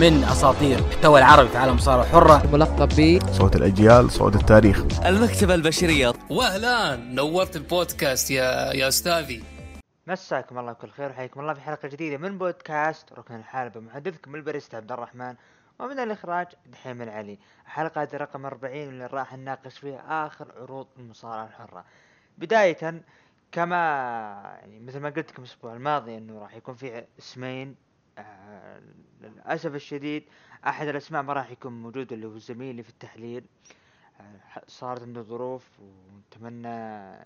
من أساطير المحتوى العربي في عالم المصارعه الحره ملقب ب صوت الأجيال صوت التاريخ. المكتبة البشرية. واهلا نورت البودكاست يا يا أستاذي. مساكم الله بكل خير وحياكم الله في حلقة جديدة من بودكاست ركن الحلبة محدثكم البريست عبد الرحمن ومن الإخراج دحيم العلي. الحلقة هذه رقم 40 اللي راح نناقش فيها آخر عروض المصارعة الحرة. بداية كما يعني مثل ما قلت لكم الأسبوع الماضي إنه راح يكون في اسمين آه للأسف الشديد أحد الأسماء ما راح يكون موجود اللي هو زميلي في التحليل. آه، صارت عنده ظروف ونتمنى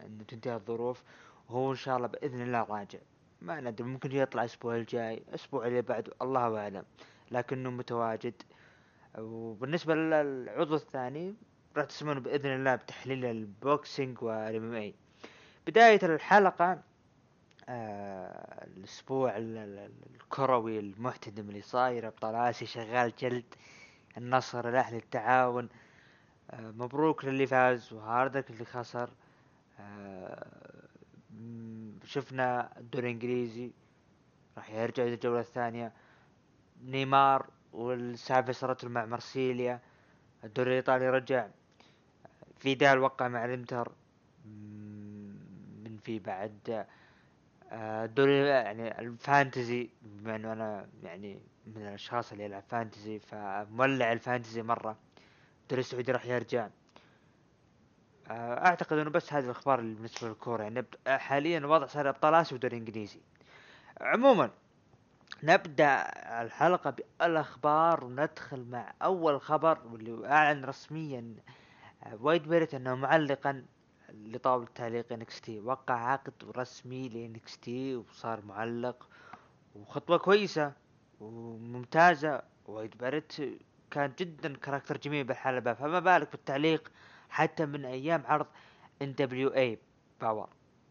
إنه تنتهي الظروف وهو إن شاء الله بإذن الله راجع. ما ندري ممكن يطلع الأسبوع الجاي الأسبوع اللي بعده الله أعلم لكنه متواجد. وبالنسبة للعضو الثاني راح تسمعون بإذن الله بتحليل ال boxing وال MMA. بداية الحلقة آه الأسبوع ال- ال- الكروي المحتدم اللي صاير أبطال آسيا شغال جلد النصر الأهلي التعاون. آه مبروك للي فاز وهاردك اللي خسر. آه شفنا الدوري الإنجليزي راح يرجع للجولة الثانية. نيمار والسالفة صارت مع مرسيليا الدوري الإيطالي رجع. فيدال وقع مع الإنتر. من في بعد آه، الدوري يعني الفانتزي بما إنه أنا يعني من الأشخاص اللي يلعب فانتزي فمولع الفانتزي مرة الدوري السعودي راح يرجع. آه، أعتقد إنه بس هذه الأخبار بالنسبة للكورة. يعني حاليا الوضع صار ابطال آسيا ودوري إنجليزي. عموما نبدأ الحلقة بالأخبار وندخل مع أول خبر واللي أعلن رسميا آه، وايد باريت إنه معلقا لطاولة تعليق NXT وقع عقد رسمي ل NXT وصار معلق. وخطوة كويسة وممتازة. وايد باريت. كان جدا character جميل بالحلبة فما بالك بالتعليق حتى من أيام عرض NWA Power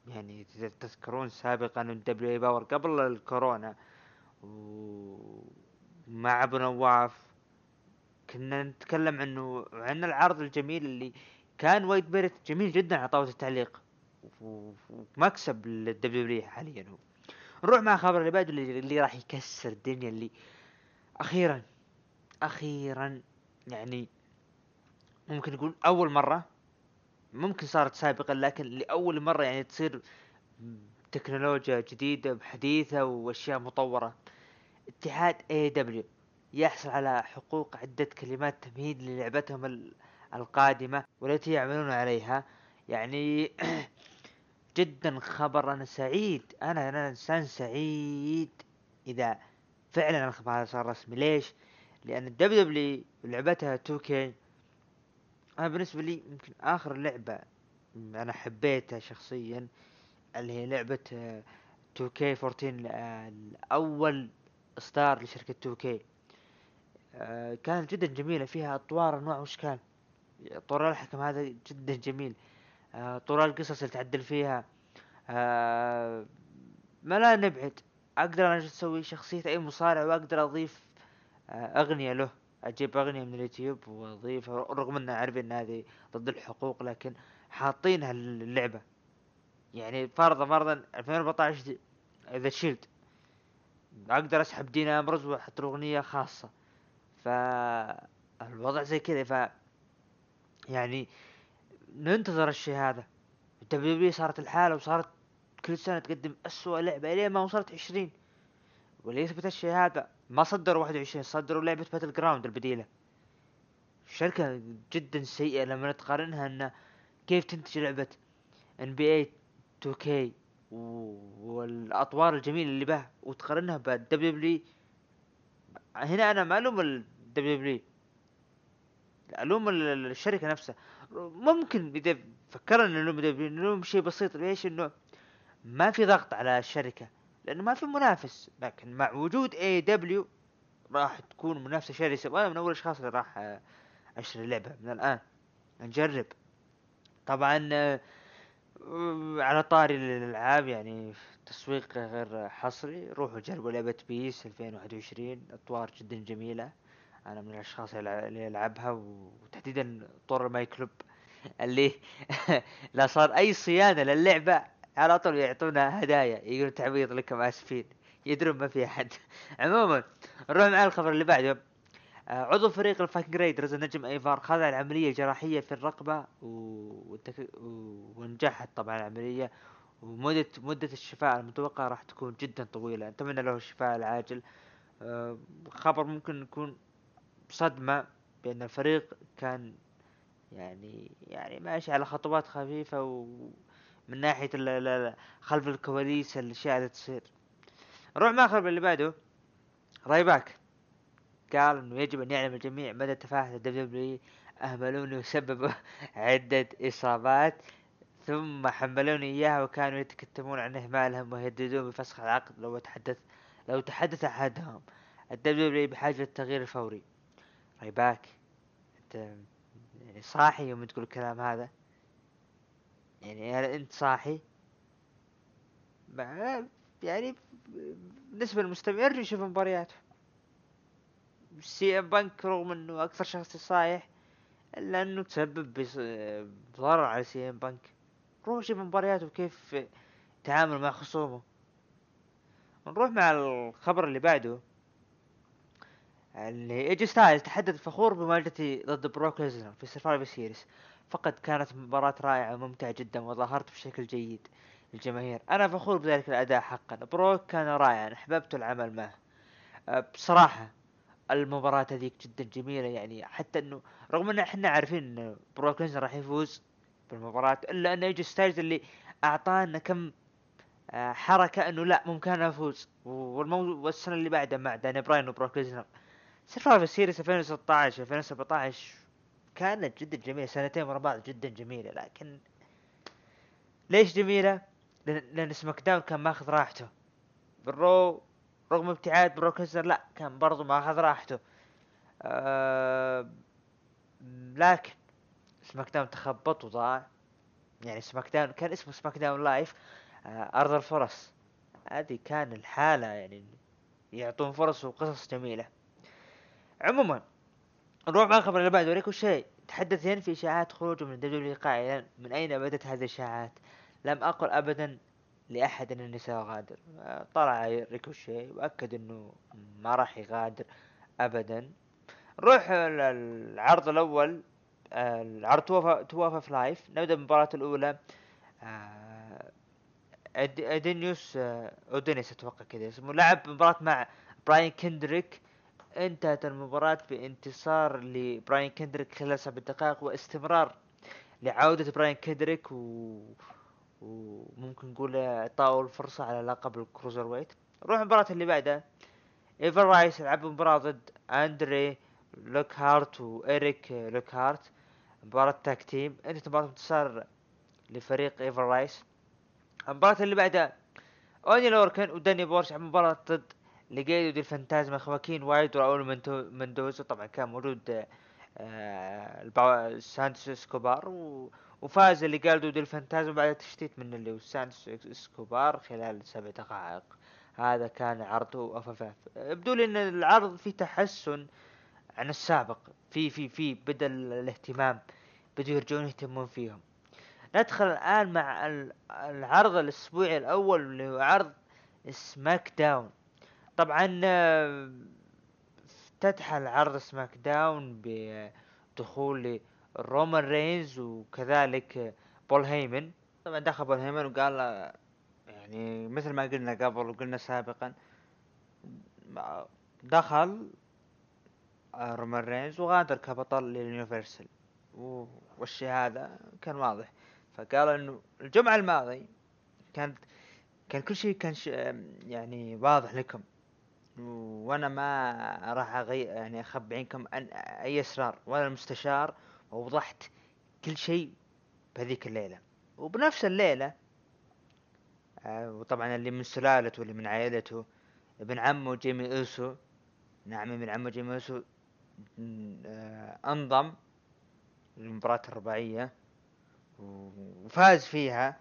يعني تذكرون سابقا NWA Power قبل الكورونا. ومع أبو نواف كنا نتكلم عنه عن العرض الجميل اللي كان وايد بيرت جميل جدا على طاولة التعليق. ومكسب للدبليو حاليا هو. نروح مع خبر اللي بعده اللي, راح يكسر الدنيا اللي أخيرا أخيرا يعني ممكن نقول أول مرة ممكن صارت سابقا لكن لأول مرة يعني تصير تكنولوجيا جديدة بحديثة وأشياء مطورة. اتحاد AEW يحصل على حقوق عدة كلمات تمهيد للعبتهم القادمة والتي يعملون عليها. يعني جدا خبر أنا سعيد. أنا أنا إنسان سعيد إذا فعلا الخبر هذا صار رسمي. ليش؟ لأن ال WWE لعبتها 2K أنا بالنسبة لي يمكن آخر لعبة أنا حبيتها شخصيا اللي هي لعبة 2 كي 14 آه، الأول اصدار لشركة 2 كي كانت جدا جميلة فيها أطوار أنواع وأشكال. طور الحكم هذا جدا جميل. آه، طور القصص اللي تعدل فيها. آه، ما لا نبعد. أقدر أنا أسوي؟ شخصية أي مصارع وأقدر أضيف آه، أغنية له. أجيب أغنية من اليوتيوب واضيفها رغم ان اعرف إن هذه ضد الحقوق لكن حاطينها اللعبة يعني فرضا فرضا 2014 The Shield أقدر أسحب دين أمبروز وأحط أغنية خاصة. فالوضع زي كذا. ف يعني ننتظر الشيء هذا. ال WWE صارت الحالة وصارت كل سنة تقدم أسوأ لعبة إلين ما وصلت عشرين. واللي يثبت الشيء هذا. ما صدروا واحد وعشرين صدروا لعبة Battlegrounds البديلة. شركة جدا سيئة لما تقارنها إن كيف تنتج لعبة NBA 2K والأطوار الجميلة اللي بها وتقارنها بال WWE هنا أنا ما الوم ال WWE الوم ال- ال- الشركة نفسها. ممكن اذا فكرنا نلوم نلوم شيء بسيط ليش؟ إنه ما في ضغط على الشركة لأنه ما في منافس. لكن مع وجود AEW راح تكون منافسة شرسة وأنا من أول الأشخاص اللي راح آه، أشتري اللعبة من الآن. نجرب. طبعا آه، على طاري الألعاب يعني تسويق غير حصري. روحوا جربوا لعبة PES 2021 أطوار جدا جميلة. أنا من الأشخاص اللي يلعبها وتحديدا طور myClub. اللي لا صار أي صيانة للعبة على طول يعطونا هدايا يقولون تعويض لكم اسفين يدرون ما في أحد. عموما نروح مع الخبر اللي بعده. آه، عضو فريق ال Viking Raiders النجم إيفار خضع لعملية جراحية في الرقبة و... و... ونجحت طبعا العملية. ومدة مدة الشفاء المتوقعة راح تكون جدا طويلة. نتمنى له الشفاء العاجل. آه، خبر ممكن يكون صدمة بأن الفريق كان يعني يعني ماشي على خطوات خفيفة ومن ناحية ال- ال- خلف الكواليس الأشياء اللي تصير. نروح مع الخبر اللي بعده رايباك قال إنه يجب أن يعلم الجميع مدى تفاهة ال WWE أهملوني وسببوا عدة إصابات. ثم حملوني إياها وكانوا يتكتمون عن إهمالهم ويهددون بفسخ العقد لو تحدث لو تحدث أحدهم. ال WWE بحاجة للتغيير الفوري. رايباك أنت يعني صاحي يوم تقول الكلام هذا؟ يعني هل أنت صاحي؟ يعني بالنسبة للمستمع يرجع يشوف مبارياته سي إم بانك رغم إنه أكثر شخص صايح إلا إنه تسبب بضرر على سي إم بانك. روح شوف مبارياته وكيف تعامل مع خصومه. نروح مع الخبر اللي بعده. اللي ايجي ستايلز تحدث فخور بمواجهتي ضد بروك ليزنر في Survivor Series فقد كانت مباراة رائعة وممتعة جدا وظهرت بشكل جيد للجماهير. أنا فخور بذلك الأداء حقا. بروك كان رائعا أحببت العمل معه. أه، بصراحة المباراة هذيك جدا جميلة. يعني حتى إنه رغم إن إحنا عارفين إن بروك ليزنر راح يفوز بالمباراة إلا إن ايجي ستايلز اللي أعطانا كم آه، حركة إنه لا ممكن أفوز. والسنة اللي بعدها مع داني براين وبروك ليزنر Survivor Series 2016 2017 كانت جدا جميلة سنتين ورا بعض جدا جميلة لكن ليش جميلة؟ لأن, SmackDown كان ماخذ راحته. بال Raw رغم ابتعاد بروك لا كان برضو ماخذ راحته. آه... لكن SmackDown تخبط وضاع. يعني SmackDown كان اسمه SmackDown Live آه أرض الفرص. هذه كان الحالة يعني يعطون فرص وقصص جميلة. عموما نروح مع الخبر اللي بعده ريكوشيه. تحدث ينفي إشاعات خروجه من ال W قائلا من أين بدت هذه الإشاعات؟ لم أقل ابدا لأحد أنني سأغادر. طلع ريكوشيه وأكد أنه ما راح يغادر ابدا. نروح العرض الأول. العرض Two-O-Five Two-O-Five Live نبدأ بالمباراة الأولى. آه، أدونيس آه، أدونيس أتوقع كذا. اسمه لعب مباراة مع براين كندريك. انتهت المباراة بانتصار لبراين كندريك خلال سبع دقائق واستمرار لعودة براين كندريك و... وممكن نقول اعطاه الفرصة على لقب ال cruiserweight. نروح المباراة اللي بعدها. Ever-Rise لعب مباراة ضد أندري لوك هارت وايريك لوك هارت مباراة تاك تيم إنتهت مباراة انتصار لفريق ايفر رايس. المباراة اللي بعدها أوني لوركن وداني بورش عمل مباراة ضد لقيدو دي الفانتازما خواكين وايد وراؤول مندو- مندوزو طبعا كان موجود آه سانتوس إسكوبار و... وفاز اللي قال دودي الفانتازما بعد تشتيت من اللي هو سانتوس إسكوبار خلال سبع دقائق. هذا كان عرضه اف اف يبدو لي إن العرض فيه تحسن عن السابق. في في في بدا الاهتمام بدوا يرجعون يهتمون فيهم. ندخل الآن مع ال- العرض الأسبوعي الأول اللي هو عرض SmackDown. طبعا آه، افتتح العرض SmackDown بدخول رومان رينز وكذلك بول هيمن. طبعا دخل بول هيمن وقال آه، يعني مثل ما قلنا قبل وقلنا سابقا دخل آه، رومان رينز وغادر كبطل لليونيفرسال. والشيء هذا؟ كان واضح. فقال إنه الجمعة الماضي كانت كان كل شيء كان ش... يعني واضح لكم. وأنا ما راح أغي... يعني اخبي عنكم. أي اسرار وأنا المستشار ووضحت كل شيء بهذيك الليلة. وبنفس الليلة آه، وطبعا اللي من سلالته واللي من عائلته ابن عمه جيمي أوسو. نعم ابن عمه جيمي أوسو آه، أنضم للمباراة الرباعية وفاز فيها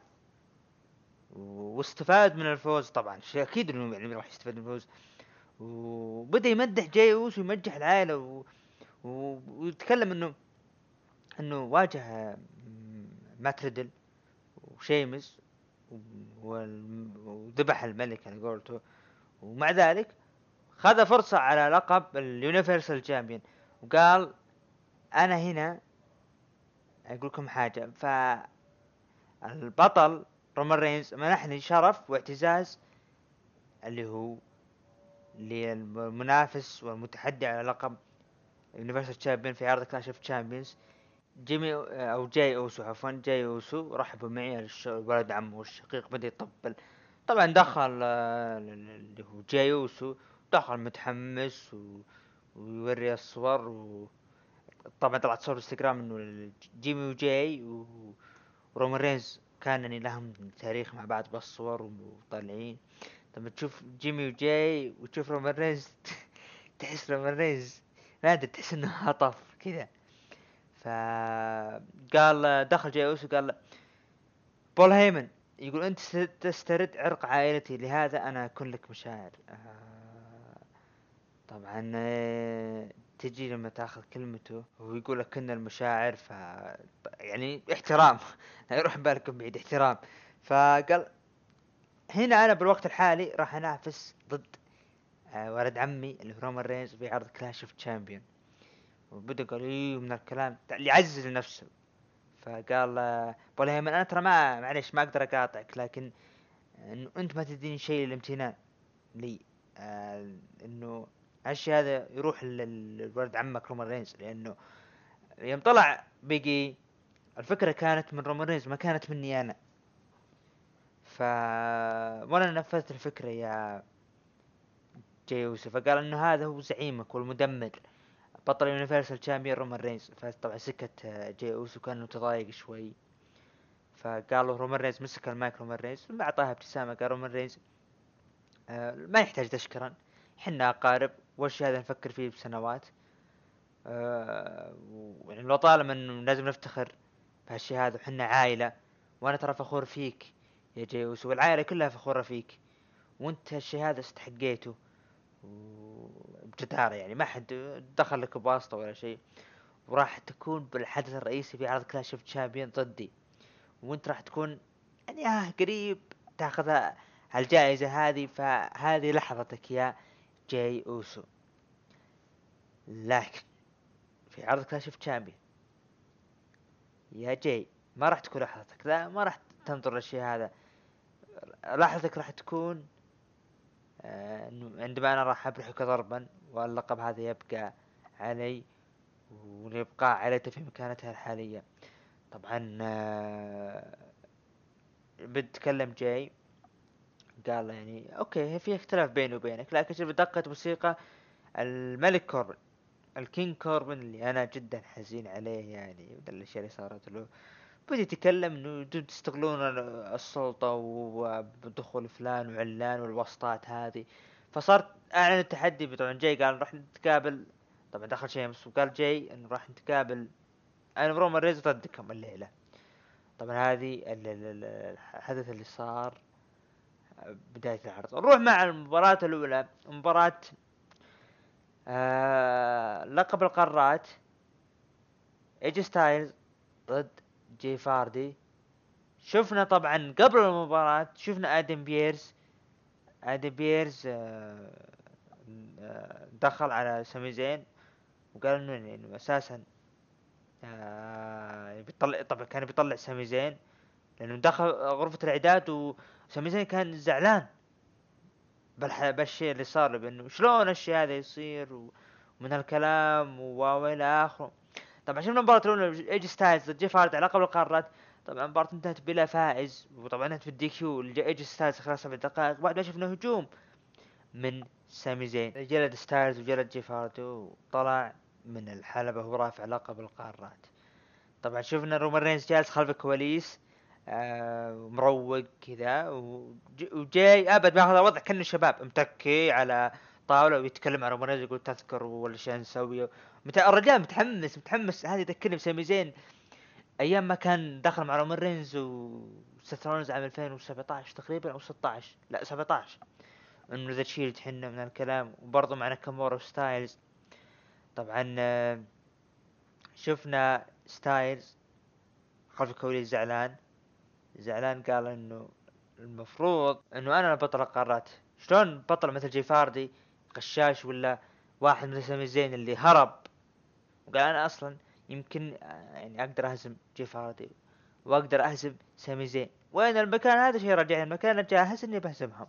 واستفاد من الفوز طبعا. أكيد إنه يعني راح يستفاد من الفوز. وبدأ يمدح اوسو ويمدح العائله و... و... ويتكلم إنه إنه واجه م- مات ريدل وشيمس وذبح الملك على قولته. ومع ذلك خذ فرصة على لقب ال universal champion وقال أنا هنا أقول لكم حاجة. ف البطل رومان رينز منحني شرف واعتزاز اللي هو للمنافس والمتحدي على لقب universal champion في عرض Clash of Champions جيمي أو جاي أوسو عفوا جاي أوسو رحبوا معي ولد عمه والشقيق بدا يطبل. طبعا دخل آه، اللي هو جاي أوسو دخل متحمس و... ويوري الصور و... طبعا طلعت صور إنستغرام إنه جيمي وجاي و... ورومان رينز كان يعني لهم تاريخ مع بعض بالصور وطالعين. لما تشوف جيمي وجاي وتشوف رومان رينز تحس رومان رينز ما أدري تحس إنه هطف كذا. فقال دخل جاي أوسو قال بول هيمن يقول أنت ست- تسترد عرق عائلتي لهذا أنا أكون لك مشاعر. آه، طبعا آه، تجي لما تأخذ كلمته وهو يقول لك كنا المشاعر ف يعني احترام. لا يروح بالكم بعيد احترام. فقال هنا أنا بالوقت الحالي راح أنافس ضد آه، ولد عمي اللي هو رومان رينز في عرض Clash of Champions وبدأ قال إيه من الكلام اللي يعزز نفسه. فقال آه، بول هيمن أنا ترى ما معليش ما أقدر أقاطعك لكن إنه أنت ما تديني شيء للامتنان لي. آه إنه هالشيء هذا يروح لل- لولد عمك رومان رينز لأنه يوم طلع بيجي الفكرة كانت من رومان رينز ما كانت مني أنا. ف وأنا نفذت الفكرة يا جاي أوسو. فقال إنه هذا هو زعيمك والمدمر. بطل universal champion رومان رينز فطبعا سكت جاي اوسو كان متضايق شوي. فقالوا رومان رينز مسك المايك رومان رينز ما أعطاها ابتسامة. قال رومان رينز آه ما يحتاج تشكرا. حنا أقارب. والشيء هذا نفكر فيه بسنوات؟ آه ويعني لو طالما إنه لازم نفتخر بهالشيء هذا وحنا عائلة وأنا ترى فخور فيك. يا جاي اوسو والعائله كلها فخورة فيك. وانت هالشيء هذا استحقيته. وبجدارة يعني ما حد دخل لك بواسطة ولا شيء وراح تكون بالحدث الرئيسي في عرض Clash of Champions ضدي. وانت راح تكون يعني آه قريب تاخذ الجائزة هذه. فهذه لحظتك يا جاي أوسو. لكن في عرض Clash of Champions يا جاي ما راح تكون لحظتك لا ما راح تنظر للشيء هذا. لحظتك راح تكون آه، عندما أنا راح أبرحك ضربا واللقب هذا يبقى علي ويبقى عائلته في مكانتها الحالية. طبعا آه، بتكلم جاي قال يعني okay في اختلاف بيني وبينك لكن شوف دقة موسيقى الملك كوربن ال King كوربن اللي أنا جدا حزين عليه يعني الأشياء اللي صارت له. بدي يتكلم إنه تستغلون ال- السلطة ودخول فلان وعلان والواسطات هذه. فصارت أعلن التحدي طبعا جاي قال راح نتقابل. طبعا دخل شيمس وقال جاي انه راح نتقابل. أنا ورومان رينز ضدكم الليلة. طبعا هذه ال- ال- ال- الحدث اللي صار بداية العرض. نروح مع المباراة الأولى. مباراة آه لقب القارات إيجي ستايلز ضد جيف هاردي. شفنا طبعا قبل المباراة شفنا آدم بيرس آدم بيرس آه آه دخل على سامي زين وقال إنه إنه أساسا آه بيطلع طبعا كان بيطلع سامي زين لأنه دخل غرفة الإعداد وسامي زين كان زعلان. بالشيء اللي صار له بإنه شلون الشيء هذا يصير ومن هالكلام و- وإلى آخره. طبعا شفنا مباراة الاولى ايجي ستايلز ضد جيف هاردي على لقب القارات طبعا المباراة انتهت بلا فائز وطبعا انتهت في ال DQ ايجي ستايلز خلال سبع دقائق. بعد ما شفنا هجوم من سامي زين. جلد ستايلز وجلد جيف هاردي وطلع من الحلبة وهو رافع لقب القارات طبعا شفنا رومان رينز جالس خلف الكواليس آه مروق كذا وج- وجاي أبد ماخذ الوضع كأنه شباب متكي على طاولة ويتكلم عن رومان يقول تذكر ولا شيء نسويه. مت... الرجال متحمس متحمس. هذه يذكرني بسامي زين. أيام ما كان دخل مع رومان رينز وسيث رولينز عام 2017 تقريبا أو 16 لا 17 انه The Shield ومن هالكلام. وبرضه مع ناكامورا وستايلز طبعا شفنا ستايلز. خلف الكواليس زعلان. زعلان قال إنه المفروض إنه أنا بطل القارات. شلون بطل مثل جيف هاردي قشاش ولا واحد مثل سامي زين اللي هرب. وقال أنا أصلا يمكن آه، يعني أقدر أهزم جيف هاردي وأقدر أهزم سامي زين. وين المكان هذا؟ شيء رجع المكان الجاهز إني بهزمهم.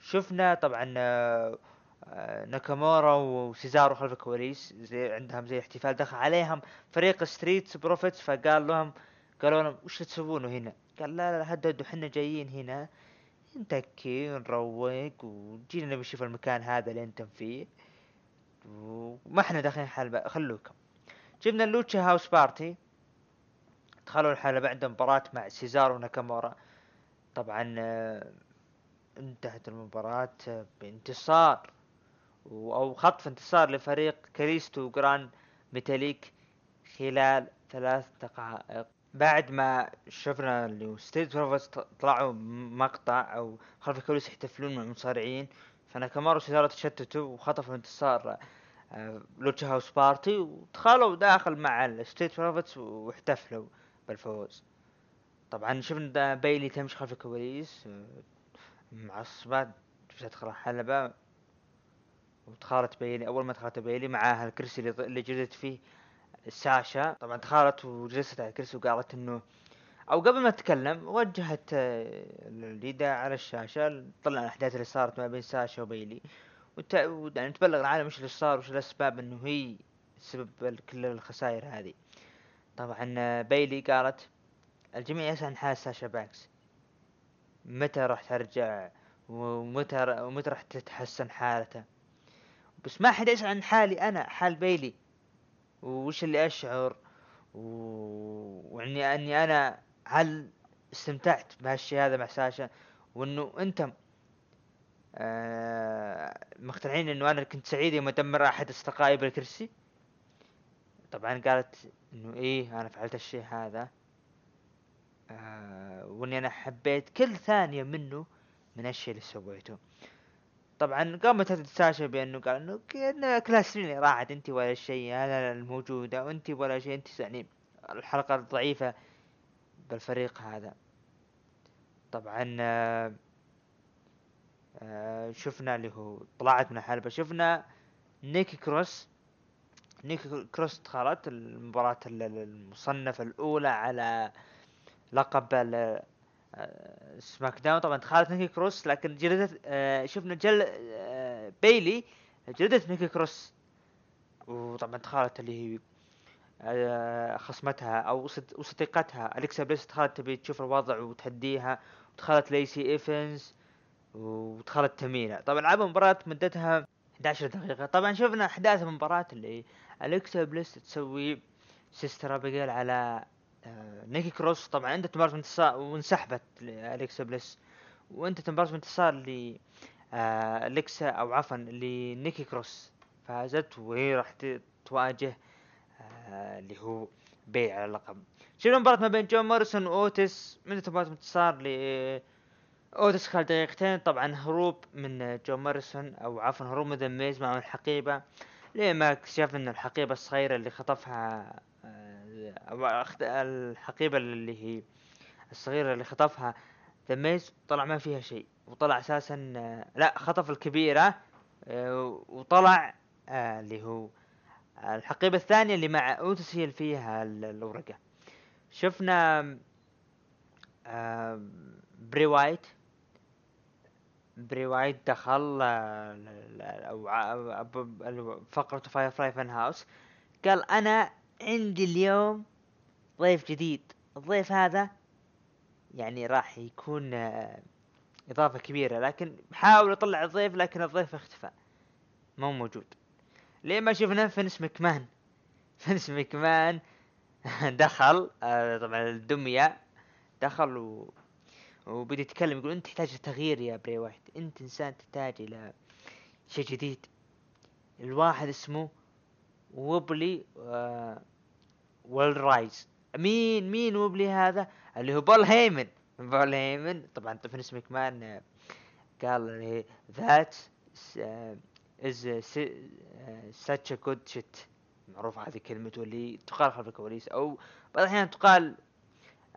شفنا طبعا آه، آه، ناكامورا وسيزارو خلف الكواليس زي عندهم زي احتفال دخل عليهم. فريق Street Profits فقال لهم قالوا لهم وش تسوونه هنا؟ قال لا لا هدوا إحنا جايين هنا نتكي ونروق وجينا نشوف المكان هذا اللي أنتم فيه؟ وما إحنا داخلين حلبة خلوكم. جبنا ال Lucha House Party. دخلوا الحلبة عندهم مباراة مع سيزارو وناكامورا طبعا آه، انتهت المباراة بانتصار. أو خطف انتصار لفريق كاليستو وجران ميتاليك خلال ثلاث دقائق. بعد ما شفنا اللي ستيت طلعوا مقطع أو خلف الكواليس يحتفلون مع المصارعين. فناكامورا وسيزارو تشتتوا وخطفوا انتصار آه، Lucha House Party ودخلوا داخل مع ال Street Profits واحتفلوا بالفوز. طبعا شفنا بايلي تمشي خلف الكواليس آه، معصبة تدخل الحلبة ودخلت بايلي أول ما دخلت بايلي معاها الكرسي اللي, جلست فيه ساشا طبعا دخلت وجلست على الكرسي وقالت إنه أو قبل ما تتكلم وجهت آه، اليد على الشاشة طلع الأحداث اللي صارت ما بين ساشا وبيلي. وت... يعني تبلغ العالم وش اللي صار وش الأسباب إنه هي سبب كل الخسائر هذه. طبعا آه، بايلي قالت الجميع يسأل عن حال ساشا بانكس. متى راح ترجع؟ ومتى ومتى راح تتحسن حالته؟ بس ما حد يسأل عن حالي أنا حال بايلي. وش اللي أشعر. وإني أني أنا هل استمتعت بهالشيء هذا مع ساشا؟ وإنه أنتم آه مقتنعين إنه أنا كنت سعيد يوم ادمر أحد أصدقائي بالكرسي؟ طبعا قالت إنه إيه أنا فعلت الشيء هذا. آه وإني أنا حبيت كل ثانية منه من الشيء اللي سويته. طبعا قامت هذه ساشا بأنه قال إنه كأن كلاس راحت انت ولا شيء أنا الموجودة وانت ولا شيء انت يعني الحلقة الضعيفة بالفريق هذا. طبعا آه، شفنا اللي هو طلعت من الحلبة شفنا نيكي كروس. نيكي كروس دخلت المباراة ال- ال- المصنفة الأولى على لقب SmackDown طبعا دخلت نيكي كروس لكن جلدت آه، شفنا جل آه، بايلي جلدت نيكي كروس. وطبعا دخلت اللي هي آه، خصمتها أو صد- وصديقتها. أليكسا بليس دخلت تبي تشوف الوضع وتهديها. ودخلت ليسي إيفنز ودخلت تمينا طبعا لعبوا مباراة مدتها 11 دقيقة. طبعا شفنا أحداث المباراة اللي أليكسا بليس تسوي سيستر ابيجيل على نيكي كروس طبعا أنت تمارس انتصار وانسحبت اليكسا بليس. وأنت تمارس انتصار ل آه، أليكسا أو عفوا لنيكي كروس. فازت وهي راح تواجه آه، اللي هو بيع على اللقب. شفنا مباراة ما بين جون موريسون واوتس من مباراة انتصار ل اوتيس خلال دقيقتين. طبعا هروب من جون موريسون أو عفوا هروب من ذا ميز مع الحقيبة. لما اكتشف إن الحقيبة الصغيرة اللي خطفها آه، الحقيبة اللي هي الصغيرة اللي خطفها ذا ميز طلع ما فيها شيء وطلع أساسا لا خطف الكبيرة آه، وطلع آه، اللي هو الحقيبة الثانية اللي مع اوتيس هي اللي فيها ال- الورقة. شفنا آه، بري وايت. بري وايت دخل فقرة Firefly Fun House قال أنا عندي اليوم ضيف جديد. الضيف هذا يعني راح يكون آه، إضافة كبيرة لكن بحاول أطلع الضيف لكن الضيف اختفى. ما هو موجود. ليه ما شفنا فينس مكمان؟ فينس مكمان دخل آه، طبعا الدمية دخل و... وبدي يتكلم يقول أنت تحتاج تغيير يا بري وايت أنت إنسان تحتاج إلى شيء جديد. الواحد اسمه وبلي آه والرس مين مين وبلي هذا؟ اللي هو بول هيمن. بول هيمن طبعا فينس مكمان آه، قال اللي that is such a good shit. معروف هذه كلمته اللي تقال خلف الكواليس أو بعض الأحيان تقال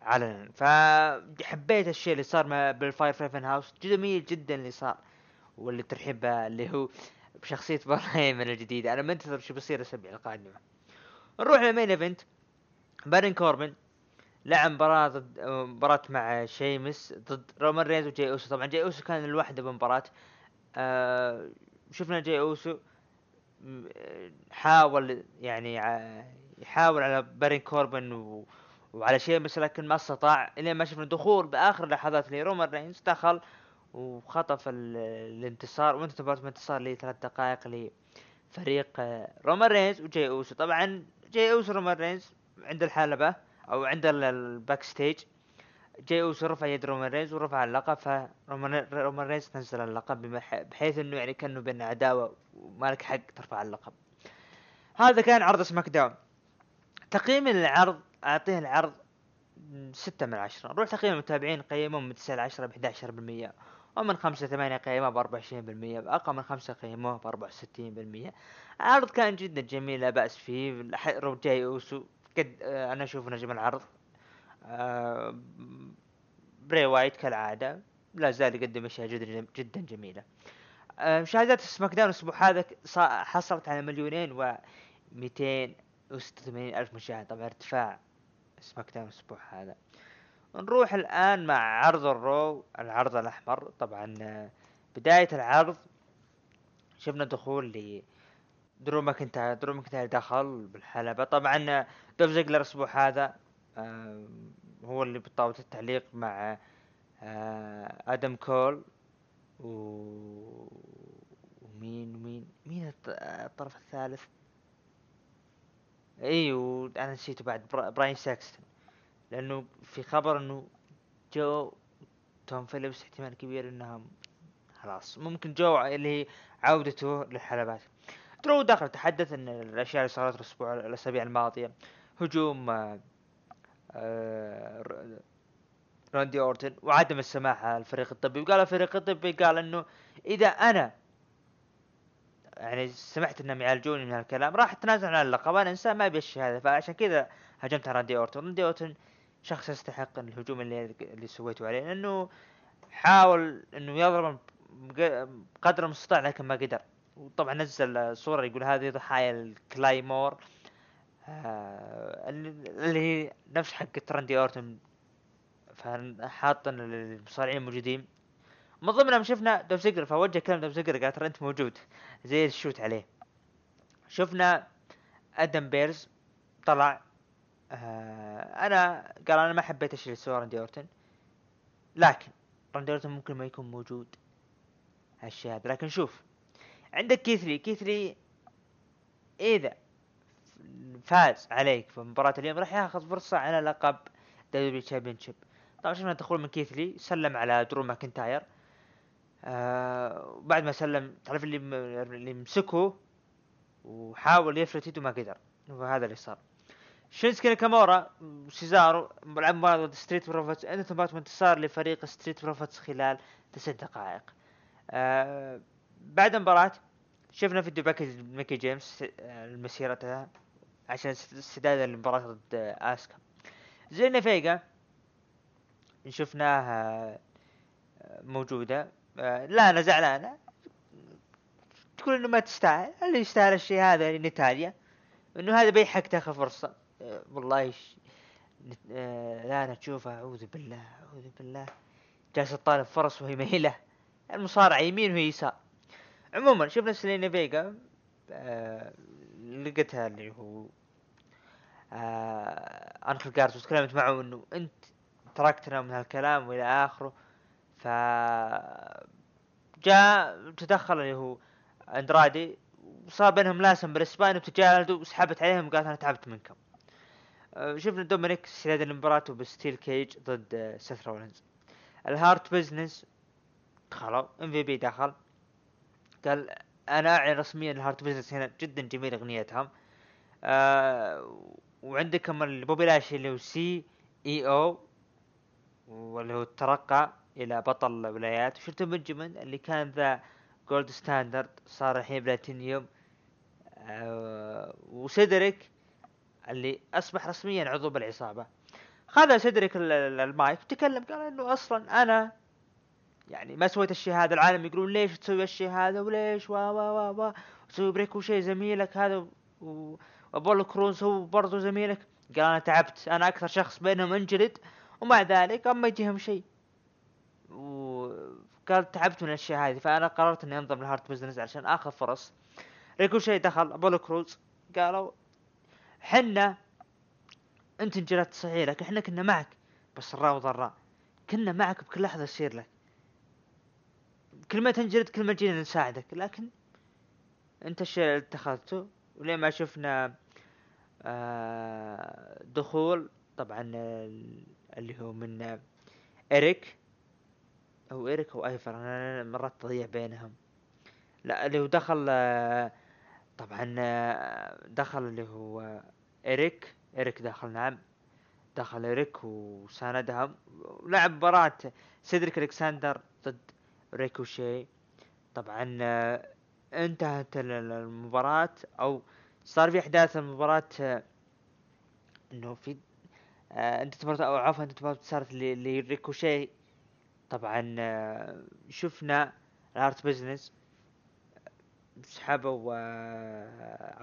علنا فحبيت الشيء اللي صار بال Firefly Fun House جميل جدا اللي صار واللي ترحيب اللي هو بشخصية بول هيمن الجديدة. أنا منتظر شو بيصير الاسابيع القادمة. نروح لل main event. بارون كوربن لعب مباراة ضد مباراة مع شيمس ضد رومان رينز وجاي أوسو. طبعا جاي أوسو كان الوحدة بالمباراة. آه شفنا جاي أوسو حاول يعني ع- يحاول على بارون كوربن و... وعلى شيمس لكن ما استطاع. إلين ما شفنا دخول بآخر لحظات لرومان رينز دخل وخطف ال... الانتصار وانتهت مباراة انتصار لثلاث دقائق لفريق آه، رومان رينز وجاي أوسو. طبعا جاي أوسو رومان رينز عند الحلبة أو عند ال- ال backstage جاي أوسو رفع يد رومان رينز ورفع اللقب فرومان رومان رينز نزل اللقب بحيث إنه يعني كأنه بين عداوة وما لك حق ترفع اللقب. هذا كان عرض سماك داون. تقييم العرض أعطيه العرض ستة من عشرة. نروح تقييم المتابعين قيموه من تسعة لعشرة عشر بالمية. ومن خمسة ثمانية قيموه بأربعة وعشرين بالمية أقل من خمسة قيموه بأربعة وستين بالمية. العرض كان جدا جميل لا بأس فيه. الح- رو جاي أوسو قد آه، أنا أشوف نجم العرض. آه، بري وايت كالعادة. لا زال يقدم أشياء جدا جدا جميلة. آه، مشاهدات سماك داون الأسبوع هذا حصلت على مليونين و 286 ألف مشاهد طبعا ارتفاع سماك داون الأسبوع هذا. نروح الآن مع عرض الرو العرض الأحمر. طبعا بداية العرض شفنا دخول ل درو ماكنتاير درو ماكنتاير دخل بالحلبة. طبعا دولف زيجلر الأسبوع هذا هو اللي بطاولة التعليق مع آه، آدم كول. و ومين ومين مين الط- الطرف الثالث؟ أيوه أنا نسيته بعد برا- براين ساكستون لأنه في خبر إنه جو توم فيليبس احتمال كبير انهم خلاص. ممكن جو اللي هي عودته للحلبات. درو دخل تحدث إن الأشياء اللي صارت الأسبوع الأسابيع الماضية هجوم آه، آه، راندي أورتن وعدم السماح الفريق الطبي. وقال الفريق الطبي قال إنه إذا أنا يعني سمعت إنهم يعالجوني من هالكلام راح أتنازل عن اللقب. أنا إنسان ما أبي الشهاده فعشان كذا هجمت على راندي أورتن. راندي أورتن شخص يستحق الهجوم اللي اللي سويته عليه لأنه حاول إنه يضرب بق- بقدر المستطاع لكن ما قدر. وطبعا نزل صورة يقول هذه ضحايا ال Claymore آه اللي هي نفس حق راندي اورتن فحاطن المصارعين الموجودين من ضمنهم شفنا دولف زيجلر فوجه كلام دولف زيجلر قال ترى أنت موجود. زي ال shoot عليه. شفنا أدم بيرس طلع آه أنا قال أنا ما حبيت اللي سواه راندي أورتن لكن راندي أورتن ممكن ما يكون موجود هالشيء هذا. لكن شوف عندك كيث لي كيث لي إذا فاز عليك في مباراة اليوم راح ياخذ فرصة على لقب WWE Championship. طبعا شفنا دخول من كيث لي سلم على درو ماكنتاير. آه بعد ما سلم تعرف اللي. اللي مسكه وحاول يفلت ما قدر. وهذا اللي صار. شينسكي ناكامورا وسيزارو لعب مباراة ضد ستريت بروفيتس انتهت مباراة انتصار لفريق ستريت بروفيتس خلال تسع دقائق. آه بعد المباراة شفنا video package ميكي جيمس آه، مسيرتها عشان استعدادا للمباراة ضد آسكا. زينا فيجا شفناها آه، موجودة. لا أنا زعلانة. تقول إنه ما تستاهل. اللي يستاهل الشيء هذا نتاليا إنه هذا بيحق تاخذ فرصة. والله ش... نت... آه، لا أنا تشوفها أعوذ بالله أعوذ بالله. جالسة تطالب فرص وهي مهيلة. المصارع يمين وهي يسار. عموما شفنا سيلينا فيجا آه لقيتها اللي هو آه أنكل جارز وتكلمت معه إنه أنت تركتنا من هالكلام وإلى آخره. ف جاء تدخل اللي هو أندرادي وصار بينهم لاسم بالإسباني وتجاهلوا وسحبت عليهم وقالت أنا تعبت منكم. آه، شفنا دومينيك استعداد لمباراته ب steel cage ضد آه، سيث رولينز الهارت بزنس دخلوا إم في بي دخل. قال أنا أعلن رسميا الهارت بزنس هنا جدا جميل أغنيتهم. آه وعندكم البوبي لاشلي اللي هو CEO واللي هو ترقى إلى بطل الولايات. وشفتوا بنجمن اللي كان ذا Gold Standard صار الحين بلاتينيوم. آه وسيدريك اللي أصبح رسميا عضو بالعصابة. خذ سيدريك ال- ال- المايك وتكلم. قال إنه أصلا أنا يعني ما سويت الشيء هذا العالم يقولون ليش تسوي الشيء هذا وليش وا وا وا وا. تسوي بريكوشي زميلك هذا و... ابولو كروز هو برضو زميلك. قال أنا تعبت. أنا أكثر شخص بينهم انجلد. ومع ذلك ما يجيهم شيء. وقال تعبت من الاشياء هذه فأنا قررت إني انضم ل Hurt Business عشان آخذ فرص. ريكوشي دخل. ابولو كروز قالوا حنا انت انجلدت صحيح لكن إحنا كنا معك بالسراء والضراء كنا معك بكل لحظة تصير لك. كل ما تنجلد كل ما جينا نساعدك. لكن انت الشيء اللي اتخذته ولين ما شفنا آه، دخول؟ طبعا ال- اللي هو من إريك أو إريك أو أيفر. أنا مرات تضيع بينهم. لا اللي هو دخل آه، طبعا آه، دخل اللي هو إريك. إريك دخل نعم. دخل إريك وساندهم لعب مباراة سيدريك ألكسندر ضد ريكوشي. طبعا آه، انتهت ال- ال- المباراة أو صار في أحداث المباراة آه، إنه في انتصار أو عفوا انتصار صارت لريكوشي. طبعا شفنا ال Hurt Business. سحبوا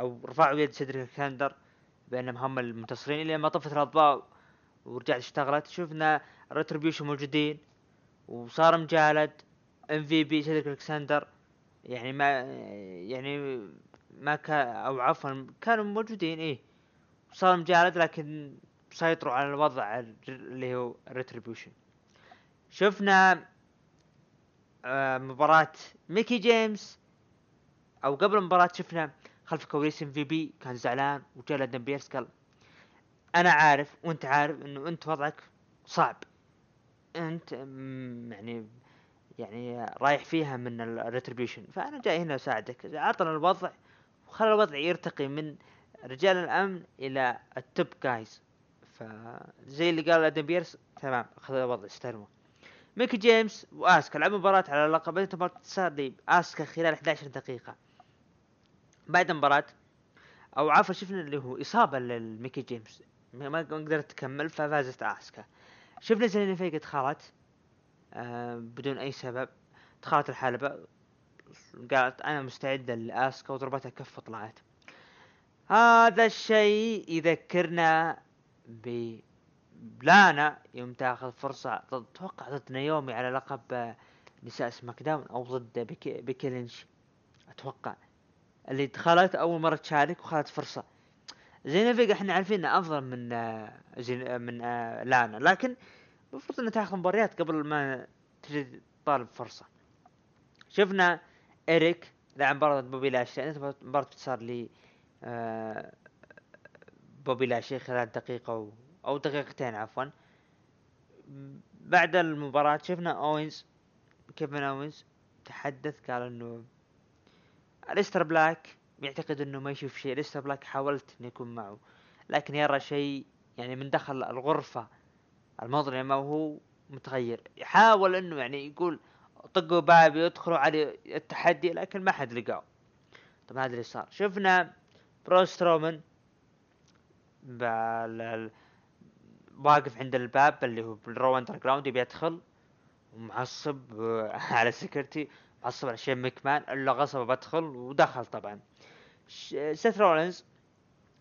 أو رفعوا يد سيدريك الكسندر بأنهم هم المنتصرين إلى ما طفت الاضواء ورجعت اشتغلت. شفنا Retribution موجودين وصار مجالد MVP سيدريك الكسندر. يعني ما يعني ما كان أو عفوا كانوا موجودين إيه. صار مجالد لكن سيطروا على الوضع اللي هو Retribution شفنا آه، مباراة ميكي جيمس أو قبل المباراة شفنا خلف كواليس MVP كان زعلان لآدم بيرس قال أنا عارف وأنت عارف إنه أنت وضعك صعب. أنت يعني يعني رايح فيها من ال Retribution فأنا جاي هنا أساعدك. أعطنا الوضع وخلى الوضع يرتقي من رجال الأمن إلى ال top guys فزي اللي قال آدم بيرس تمام أخذ الوضع استلموا ميكي جيمس وآسكا لعبوا مباراة على بدأت المباراة انتصار لآسكا خلال 11 دقيقة. بعد المباراة أو عفوا شفنا اللي هو إصابة للميكي جيمس. ما قدرت تكمل ففازت أسكا. شفنا زينة فيك دخلت آه بدون أي سبب. دخلت الحلبة. قالت أنا مستعدة لأسكا وضربتها كف وطلعت. هذا الشيء يذكرنا ب لانا يوم تاخذ فرصة ضد أتوقع ضد نيومي على لقب آه، نساء سماك داون أو ضد بيكي, بيكي لينش أتوقع. اللي دخلت أول مرة تشارك وخذت فرصة. زيلينا فيجا إحنا عارفين انها أفضل من آه، زين آه، من آه، لانا. لكن المفروض انها تاخذ مباريات قبل ما تجي تطالب فرصة. شفنا إريك لعب مباراة بوبي لاشلي. يعني مباراة انتصار لي آه، بوبي لاشلي خلال دقيقة و... أو دقيقتين عفوا. بعد المباراة شفنا أوينز كيفن أوينز تحدث قال إنه اليستر بلاك يعتقد إنه ما يشوف شيء. اليستر بلاك حاولت اني اكون معه لكن يرى شيء يعني من دخل الغرفة المظلمة وهو متغير. يحاول إنه يعني يقول طقوا بابي يدخلوا على التحدي لكن ما حد لقاه. طبعا هذا اللي صار. شفنا برون سترومن. واقف عند الباب اللي هو بال Raw Underground يبي يدخل ومعصب على ال security معصب على شين مكمان إلا غصب بدخل ودخل طبعا. سيث رولينز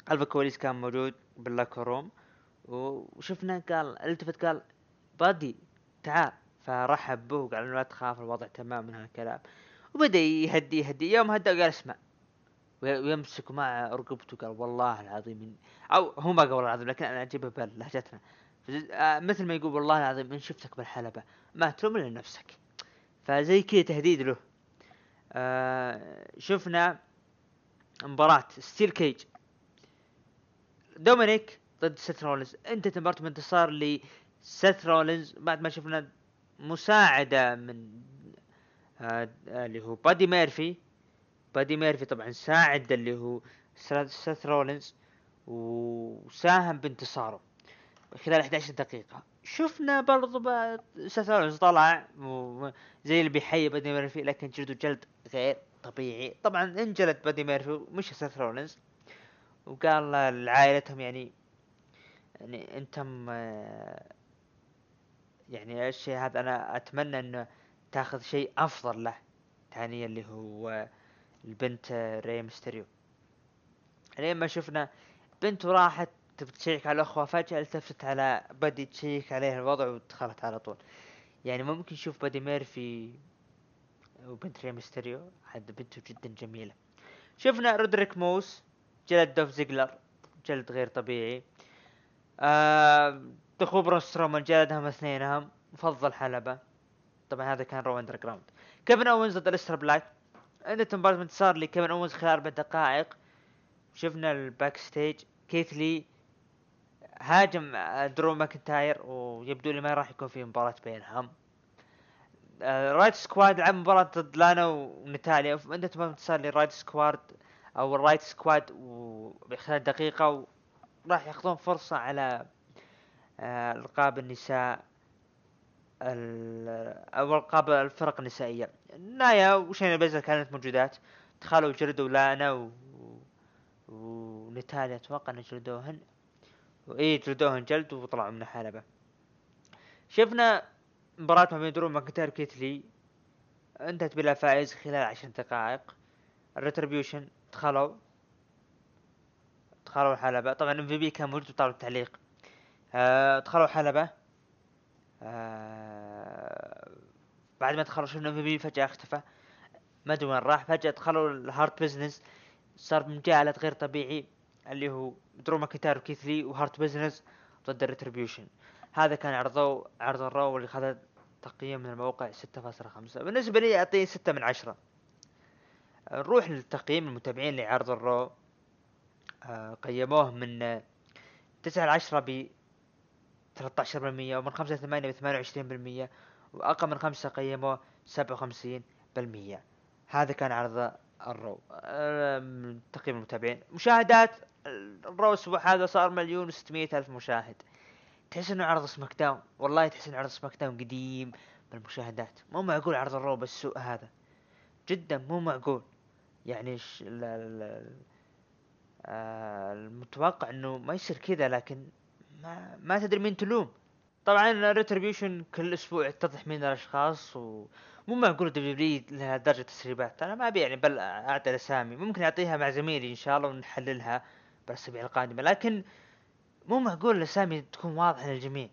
خلف الكواليس كان موجود بال locker room وشفنا قال ألتفت قال بادي تعال. فرحب به وقال لا تخاف الوضع تمام من هالكلام. وبدأ يهدي يهدي. يوم هدى قال اسمع. وي- ويمسك مع رقبته قال والله العظيم أو هو ما قال والله العظيم لكن أنا اجيبها بلهجتنا آه، مثل ما يقول والله العظيم ان شفتك بالحلبة. ما تلوم إلا نفسك. فزي كذا تهديد له. آه شفنا مباراة steel cage. دومينيك ضد سيث رولينز. انتهت مباراة بانتصار لسيث رولينز بعد ما شفنا مساعدة من آه اللي هو بادي ميرفي. بادي ميرفي طبعا ساعد اللي هو سيث رولينز وساهم بانتصاره. خلال 11 دقيقة. شفنا برضو رولينز طلع زي اللي بيحيي بادي ميرفي لكن جلده جلد غير طبيعي. طبعا انجلد بادي ميرفي مش سيث رولينز. وقال لعائلتهم يعني يعني أنتم آه، يعني الشيء هذا؟ أنا أتمنى إنه تاخذ شيء أفضل له. ثانيا اللي هو البنت ري ميستيريو. لين ما شفنا بنت راحت تبي تشيك على أخوها فجأة التفت على بادي تشيك عليه الوضع ودخلت على طول. يعني ممكن نشوف بادي ميرفي وبنت ري ميستيريو حد بنته جدا جميلة. شفنا ريديك موس جلد دوف زيجلر جلد غير طبيعي. آه دخول برون جلدهم اثنينهم وفضى الحلبة طبعا هذا كان Raw Underground كيفن اونز ضد الستر بلاك عندنا مباراة انتصار لكيفن اونز خلال أربع دقائق. شفنا ال backstage كيث لي هاجم درو ماكنتاير ويبدو لي ما راح يكون في مباراة بينهم. آه، Riott Squad لعب مباراة ضد لانا ونتاليا. عندنا مباراة انتصار ل Riott Squad أو ال Riott Squad وخلال دقيقة وراح يأخذون فرصة على آه، ألقاب النساء ال- أو ألقاب الفرق النسائية. نايا وشينا بيزلر كانت موجودات. دخلوا جلدوا لانا. و... ونتاليا أتوقع ان جلدوهن اي جلدوهن جلد وطلعوا من الحلبة. شفنا مباراة ما بين درو ماكنتاير وكيث لي. انتهت بلا فائز خلال عشر دقائق. ال Retribution دخلوا. دخلوا الحلبة. طبعا MVP كان موجود وطلعوا التعليق. آه، دخلوا حلبة آه، بعد ما دخلوا شفنا MVP فجأة اختفى. ما أدري وين راح. فجأة دخلوا ال Hurt Business. صار مجالة غير طبيعي اللي هو درو ماكنتاير وكيث لي و Hurt Business ضد ال Retribution هذا كان عرضه عرض ال Raw واللي خذ تقييم من الموقع ستة فاصلة خمسة. بالنسبة لي أعطيه ستة من عشرة. نروح للتقييم المتابعين لعرض ال Raw آه، قيموه من آه، تسعة لعشرة ب 13% ومن خمسة لثمانية بثمانية وعشرين بالمية وأقل من خمسة قيموه سبعة وخمسين بالمية. هذا كان عرض ال Raw أم، تقييم المتابعين. مشاهدات ال Raw الأسبوع هذا صار مليون وستمية ألف مشاهد. تحس إنه عرض SmackDown؟ والله تحس إنه عرض SmackDown قديم بالمشاهدات. مو معقول عرض ال Raw بالسوء هذا. جدا مو معقول. يعني ش... ال... ال... آه، المتوقع إنه ما يصير كذا لكن ما ما تدري مين تلوم. طبعا Retribution كل أسبوع يتضح مين الأشخاص ومو معقول W لهالدرجة تسريبات. أنا ما أبي يعني بل أعطي الاسامي ممكن أعطيها مع زميلي إن شاء الله ونحللها. بالاسابيع القادمة لكن مو معقول الاسامي تكون واضحة للجميع.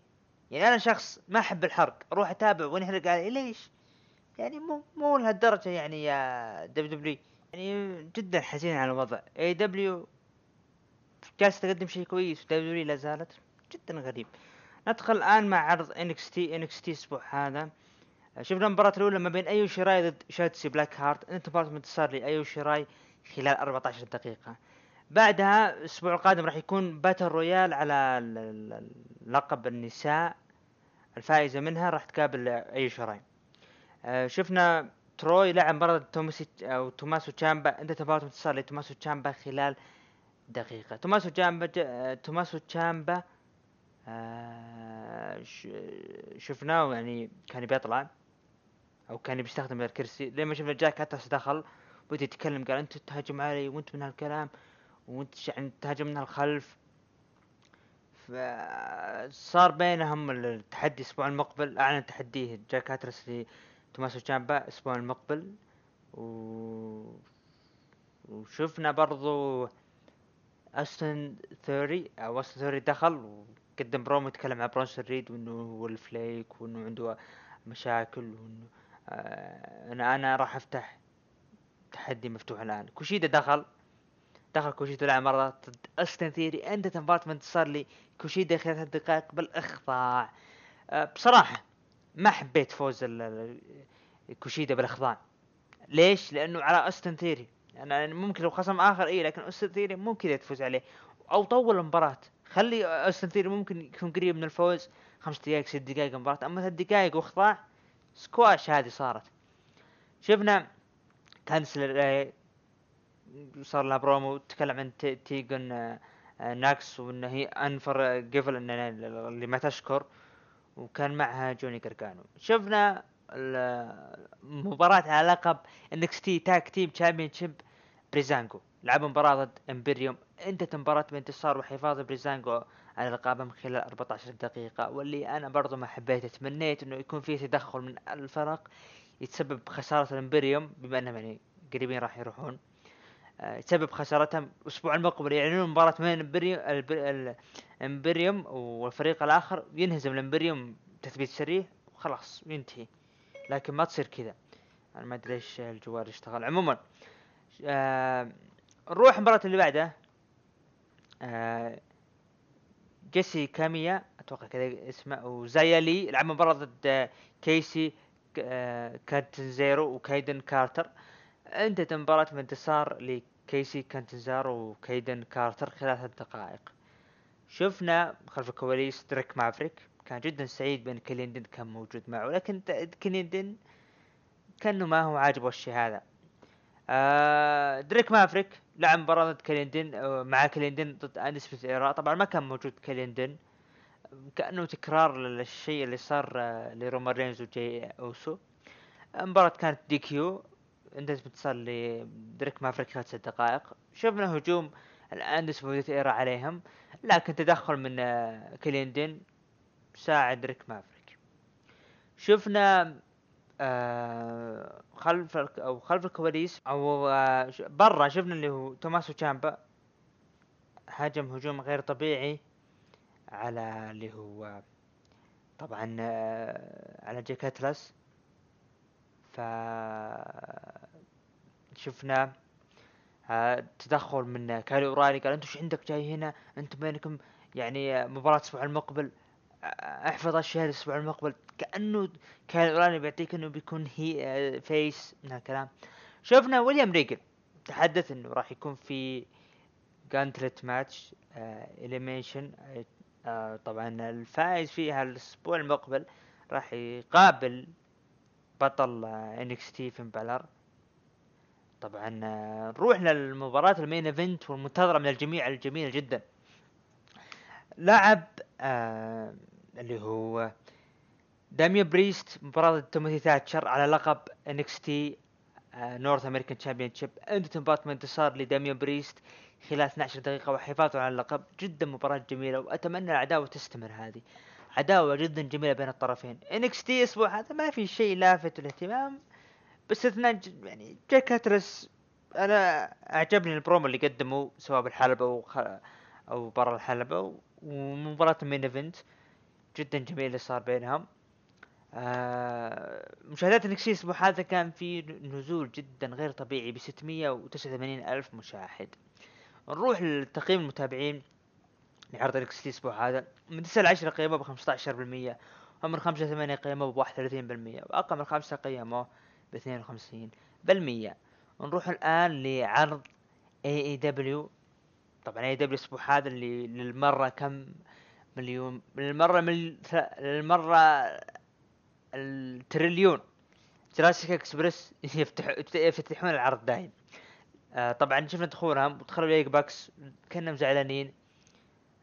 يعني أنا شخص ما أحب الحرق. أروح أتابع ونحرق علي؟ ليش؟ يعني مو مو لهالدرجة يعني يا WW. يعني جدا حزين على الوضع. AEW جالس تقدم شيء كويس W لا زالت. جدا غريب. ندخل الآن مع عرض NXT NXT الأسبوع هذا. شفنا المباراة الأولى ما بين أيو شيراي ضد شوتزي بلاك هارت انتهت المباراة بانتصار لأيو شيراي خلال 14 دقيقة. بعدها الأسبوع القادم راح يكون battle royal على لقب النساء الفائزة منها راح تقابل أيو شيراي آه، شفنا تروي لعب مباراة توماسي أو توماسو تشامبا أنت مباراة انتصار لتوماسو تشامبا خلال دقيقة توماسو تشامبا. آه، توماسو تشامبا آه،. شفناه يعني كان بيطلع أو كان بيستخدم الكرسي لما شفنا جاك هاتس دخل بدأ يتكلم قال أنت تهاجم علي وأنت من هالكلام وانت يعني تهاجم من الخلف. فصار بينهم التحدي الأسبوع المقبل أعلن تحديه جيك أتلس لتوماسو تشامبا الأسبوع المقبل. و... وشفنا برضو أوستن ثيوري أو أوستن ثيوري دخل وقدم برومو يتكلم عن برونسون ريد وإنه هو الفليك وإنه عنده مشاكل وإنه آه أنا أنا راح أفتح تحدي مفتوح الآن. كوشيدا دخل. دخل كوشيدا لعب مباراة ضد أوستن ثيوري انتهت المباراة لكوشيدا خلال ثلاث دقائق بالإخضاع. آه بصراحة ما حبيت فوز كوشيدا بالإخضاع. ليش؟ لأنه على أوستن ثيوري. أنا ممكن لو خصم آخر اي لكن أوستن ثيوري كذا تفوز عليه. أو طول المباراة. خلي أوستن ثيوري ممكن يكون قريب من الفوز. خمس دقائق ست دقائق المباراة أما ثلاث دقائق وإخضاع سكواش هذه صارت. شفنا كانسلر آه، صار لها برومو تكلم عن تي- تيجن آه، آه، نوكس وإنه هي أنفر قبل ان اللي ما تشكر وكان معها جوني قرقانو شفنا مباراة على لقب NXT tag team championship Breezango لعبوا مباراة ضد Imperium انتهت المباراة بانتصار وحفاظ Breezango على لقبهم خلال 14 دقيقة. واللي أنا برضو ما حبيت تمنيت إنه يكون في تدخل من الفرق يتسبب بخسارة ال Imperium بما إنهم يعني قريبين راح يروحون. آه، سبب خسارتهم الأسبوع المقبل. يعلنون مباراة بين Imperium ال Imperium والفريق الآخر ينهزم ال Imperium تثبيت سريع وخلاص ينتهي. لكن ما تصير كذا. أنا ما أدري ليش الجوال يشتغل. عموما آه نروح المباراة اللي بعدها. آه جيسي كاميا أتوقع كذا اسمه وزايا لي لعب مباراة ضد كيسي ك- آه كاتانزارو وكايدن كارتر. انتهت المباراة بانتصار لكيسي كاتانزارو وكايدن كارتر خلال ثلاث دقائق. شفنا خلف الكواليس دريك مافريك كان جدا سعيد بأن كيليان دين كان موجود معه لكن كيليان دين كأنه ما هو عاجبه الشيء هذا. آه دريك مافريك لعب مباراة ضد كيليان دين آه، مع كيليان دين ضد Undisputed Era طبعا ما كان موجود كيليان دين كأنه تكرار للشيء اللي صار آه، لرومان رينز وجاي أوسو. المباراة كانت DQ انتهت بانتصار لدريك مافريك خلال دقائق. شفنا هجوم ال Undisputed Era عليهم لكن تدخل من آه، كليندن ساعد دريك مافريك. شفنا آه خلف أو خلف الكواليس أو آه برا شفنا اللي هو توماسو تشامبا هجم هجوم غير طبيعي على اللي هو طبعا على جيك أتلس. ف شفنا آه تدخل من كايل اورايلي قال أنتم إيش عندك جاي هنا؟ أنتم بينكم يعني آه، مباراة الأسبوع المقبل؟ آه، احفظ اشياء الأسبوع المقبل. كأنه كايل اورايلي بيعطيك إنه بيكون هي آه، face من هالكلام. شفنا ويليام ريجل تحدث إنه راح يكون في gauntlet match elimination طبعا الفائز فيها الأسبوع المقبل راح يقابل بطل NXT فين بالر طبعا آه، نروح للمباراة ال main event والمنتظرة من الجميع الجميلة جدا. لعب آه اللي هو داميان بريست مباراة ضد توماثي ثاتشر على لقب NXT North American Championship انتهت مباراة بانتصار لداميان بريست خلال 12 دقيقة وحفاظه على اللقب. جدا مباراة جميلة وأتمنى العداوة تستمر هذه. عداوة جدا جميلة بين الطرفين. NXT الأسبوع هذا ما في شيء لافت للاهتمام. باستثناء يعني جيك أتلس أنا أعجبني البرومو اللي قدمه سواء بالحلبة أو خ... أو برا الحلبة ومباراة ال main event جدا جميل اللي صار بينهم. آه مشاهدات NXT الأسبوع هذا كان في نزول جدا غير طبيعي ب 689 ألف مشاهد. نروح لتقييم المتابعين لعرض NXT الأسبوع هذا. من 9 ل 10 قيمة ب 15% ومن 5 ل 8 قيمة ب 31% وأقل من 5 قيمة ب 52% نروح الآن لعرض اي اي دبليو طبعا اي دبليو الأسبوع هذا اللي للمرة كم مليون للمرة من للمرة التريليون. Jurassic Express يفتح يفتحون العرض دايم. آه طبعا شفنا دخولهم ودخلوا ال Young Bucks كأنهم زعلانين.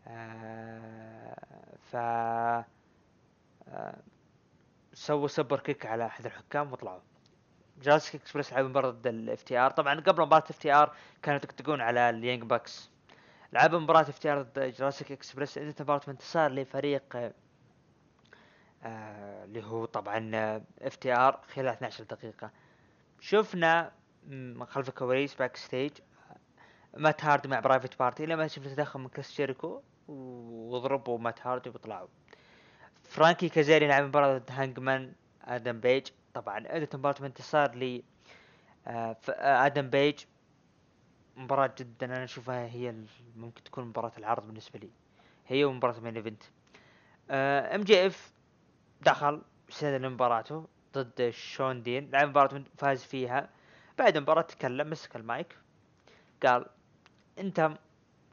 آه ف آه سووا superkick على أحد الحكام وطلعوا. Jurassic Express لعبوا مباراة ضد ال FTR طبعا قبل مباراة FTR كانوا يطقطقون على ال Young Bucks لعبوا مباراة FTR ضد Jurassic Express انتهت مباراة بانتصار لفريق آه، آه، اللي هو طبعا FTR خلال 12 دقيقة. شفنا من خلف الكواليس backstage مات هاردي مع Private Party لما شفنا تدخل من كريس جيريكو وضربوا مات هاردي وطلعوا. فرانكي كازاريان لعب مباراة ضد Hangman آدم بيج طبعا انتهت مباراة بانتصار ل آه، آه، آدم بيج مباراة جدا أنا أشوفها هي ممكن تكون مباراة العرض بالنسبة لي. هي ومباراة ال main event MJF دخل استدل مباراته ضد شون دين. لعب مباراة فاز فيها. بعد المباراة تكلم مسك المايك قال أنتم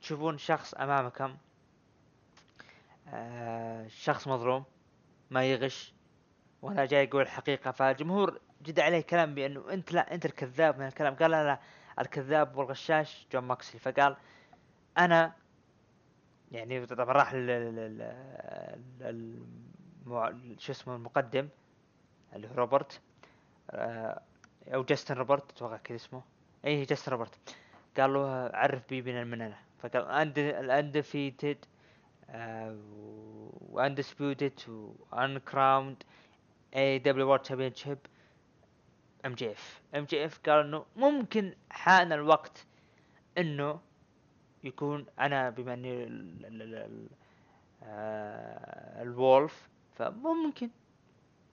تشوفون شخص أمامكم آه شخص مظلوم ما يغش وأنا جاي أقول الحقيقة فالجمهور جد عليه كلام بأنه أنت لا أنت الكذاب من الكلام. قال لا لا الكذاب والغشاش جون ماكسلي. فقال أنا يعني طبعا راح شو اسمه المقدم اللي هو روبرت آه، أو جاستن روبرت أتوقع كذا اسمه. اي جاستن روبرت. قال له عرف بي من المننة فقال أند الأندفيتد واندسبيوتد وانكراوند اي دبليو وورد تشامبيون شيب ام جي اف ام جي اف قال إنه ممكن حان الوقت إنه يكون أنا بما إني ال- ال- ال- ال- آه، فممكن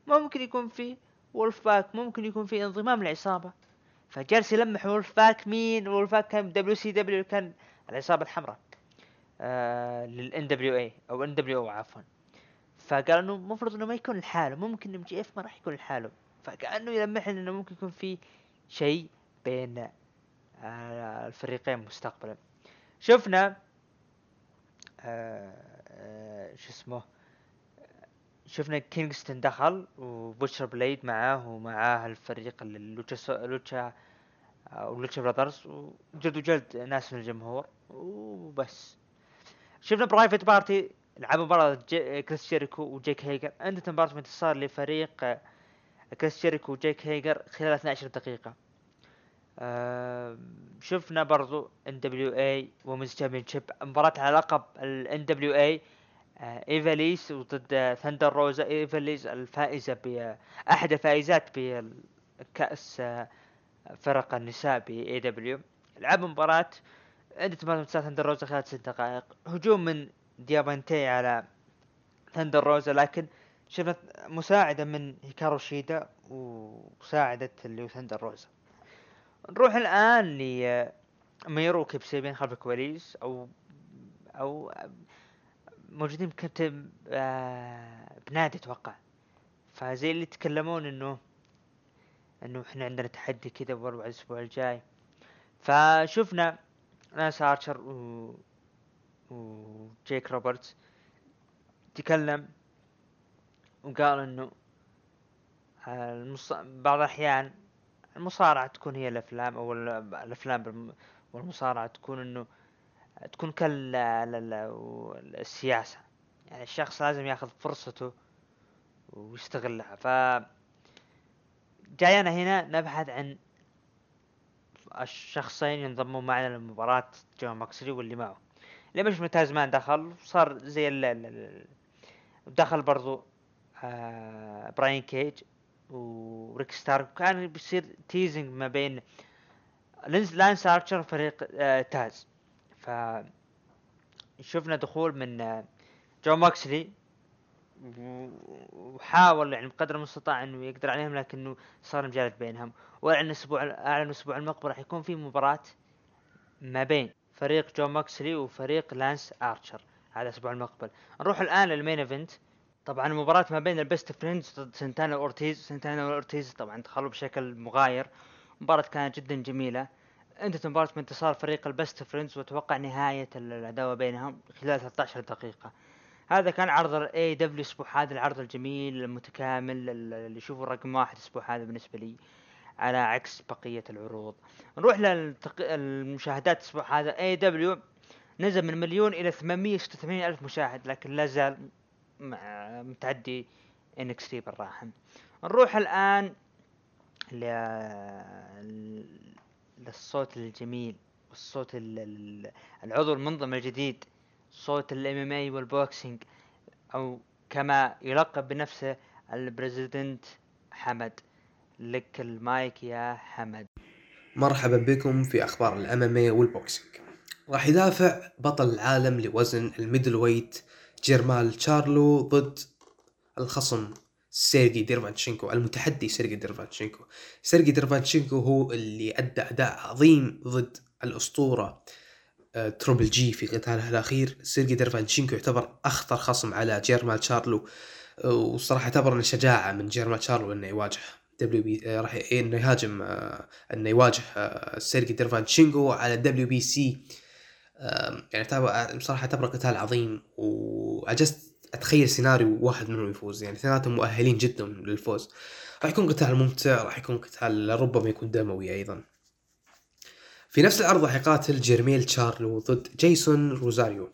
ممكن يكون في Wolfpac ممكن يكون في انضمام العصابة فجالس يلمح Wolfpac مين؟ Wolfpac كان WCW كان العصابة الحمراء آه للان دبليو اي أو ان دبليو أو عفوا. فقال إنه المفروض إنه ما يكون لحاله ممكن MJF ما راح يكون لحاله فكأنه يلمح لنا إنه ممكن يكون في شيء بين آه الفريقين مستقبلا شفنا آه آه شو اسمه شفنا كينغستون دخل و Butcher Blade معاه ومعاه الفريق ال Lucha. Lucha أو Lucha Brothers وجلدوا جلد ناس من الجمهور وبس شفنا Private Party لعبوا مباراة. كريس جيريكو وجيك هيجر. انتهت مباراة انتصار لفريق آه، كريس جيريكو وجيك هيجر خلال 12 دقيقة. آه، شفنا برضو NWA Women's Championship مباراة على لقب ال NWA ايفاليس وضد ثاندر روزا ايفاليس الفائزة باحد الفائزات بكأس آه، فرق النساء باي دبليو لعبوا مباراة. عدة مرات ثاندر روزا خلال ست دقائق. هجوم من ديابانتي على ثاندر روزا لكن شفت مساعدة من هيكارو شيدا ومساعدة اللي هو ثاندر روزا. نروح الآن ل ميرو كيبسيبين خلف الكواليس أو أو موجودين كنت آه، بنادي أتوقع. فزي اللي يتكلمون إنه إنه إحنا عندنا تحدي كذا بأربع الأسبوع الجاي. فشفنا ناس آرشر و وجيك روبرتس تكلم وقال إنه المص... بعض الأحيان المصارعة تكون هي الأفلام أو ال- الأفلام والمصارعة تكون إنه تكون كال ال- ال- السياسة. يعني الشخص لازم ياخذ فرصته ويستغلها. ف جاينا هنا نبحث عن الشخصين ينضموا معنا لمباراة جون ماكسلي واللي معه. لما شفنا تازمان دخل صار زي ال دخل برضو آه براين كيج وريك ستارك كان بيصير teasing ما بين لينز لانس ارشر وفريق آه تاز. ف شفنا دخول من آه جون ماكسلي وحاول يعني بقدر المستطاع إنه يقدر عليهم لكنه صار مجالد بينهم. واعلن الأسبوع اعلن الأسبوع المقبل راح يكون في مباراة ما بين فريق جون ماكسلي وفريق لانس آرشر هذا الأسبوع المقبل. نروح الآن لل main event. طبعا المباراة ما بين ال Best Friends ضد سنتانا واورتيز سنتانا واورتيز طبعا دخلوا بشكل مغاير. مباراة كانت جدا جميلة. انتهت المباراة بانتصار فريق ال Best Friends واتوقع نهاية العداوة بينهم خلال 13 دقيقة. هذا كان عرض ال AEW الأسبوع هذا العرض الجميل المتكامل اللي يشوفه رقم واحد الأسبوع هذا بالنسبة لي. على عكس بقية العروض. نروح للمشاهدات الأسبوع هذا AEW نزل من مليون إلى 886 ألف مشاهد لكن لا زال متعدي NXT بالراحة. نروح الآن ل- للصوت الجميل والصوت ال- ال- العضو المنظم الجديد صوت ال MMA وال boxing أو كما يلقب بنفسه ال President حمد. لك المايك يا حمد. مرحبا بكم في أخبار ال MMA وال boxing. راح يدافع بطل العالم لوزن ال middleweight جيرمال تشارلو ضد الخصم سيرجي ديرفانشينكو المتحدي سيرجي ديرفانشينكو. سيرجي ديرفانشينكو هو اللي أدى أداء عظيم ضد الأسطورة آه، Triple G في قتاله الأخير. سيرجي ديرفانشينكو يعتبر أخطر خصم على جيرمال تشارلو آه، وصراحة اعتبر إنه شجاعة من جيرمال تشارلو إنه يواجه WB آه، راح ي- إنه يهاجم آه، إنه يواجه آه، سيرجي ديرفانشينكو على WBC يعني بصراحة اعتبره قتال عظيم وعجزت أتخيل سيناريو واحد منهم يفوز. يعني اثنيناتهم مؤهلين جدا للفوز. راح يكون قتال ممتع راح يكون قتال ربما يكون دموي أيضا. في نفس العرض راح يقاتل جيرميل تشارلو ضد جيسون روزاريو.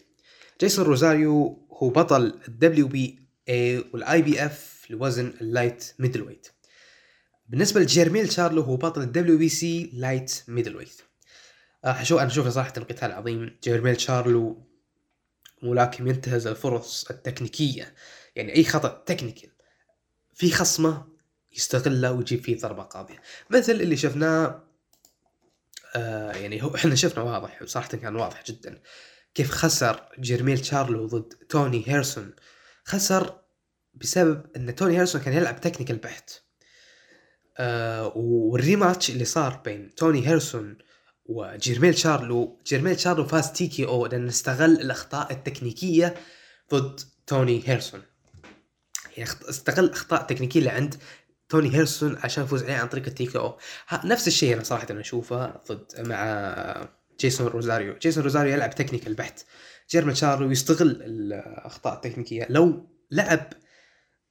جيسون روزاريو هو بطل ال WB A وال IBF لوزن ال light middleweight بالنسبة لجيرميل تشارلو هو بطل ال WBC light middleweight أشوف أنا اشوفه صراحة قتال عظيم جيرميل تشارلو ملاكم ينتهز الفرص التكنيكية. يعني أي خطأ technical في خصمه يستغله ويجيب فيه ضربة قاضية. مثل اللي شفناه آه يعني هو إحنا شفنا واضح صراحة كان واضح جدا. كيف خسر جيرميل تشارلو ضد توني هيرسون. خسر بسبب إن توني هيرسون كان يلعب technical بحت. آه وال rematch اللي صار بين توني هيرسون وجيرميل شارلو. جيرميل شارلو فاز TKO لأنه استغل الأخطاء التكنيكية ضد توني هيرسون. يعني استغل الاخطاء التكنيكيه اللي عند توني هيرسون عشان يفوز عليه عن طريق ال TKO. نفس الشيء أنا صراحة أنا أشوفه ضد مع جيسون روزاريو. جيسون روزاريو يلعب technical بحت جيرميل شارلو يستغل الأخطاء التكنيكية. لو لعب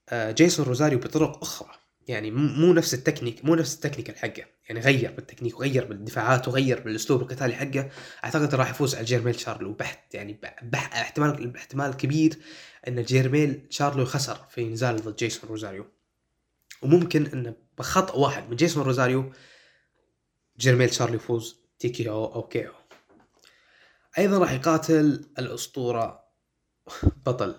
آه، جيسون روزاريو بطرق أخرى يعني مو نفس التكنيك مو نفس ال technical حقه يعني غير بالتكنيك وغير بالدفاعات وغير بالأسلوب القتالي حقة. أعتقد راح يفوز على جيرميل شارلو بحت يعني بح احتمال احتمال كبير إن جيرميل شارلو خسر في نزال ضد جيسون روزاريو. وممكن انه بخطأ واحد من جيسون روزاريو جيرميل شارلو يفوز TKO أو KO أيضا راح يقاتل الأسطورة بطل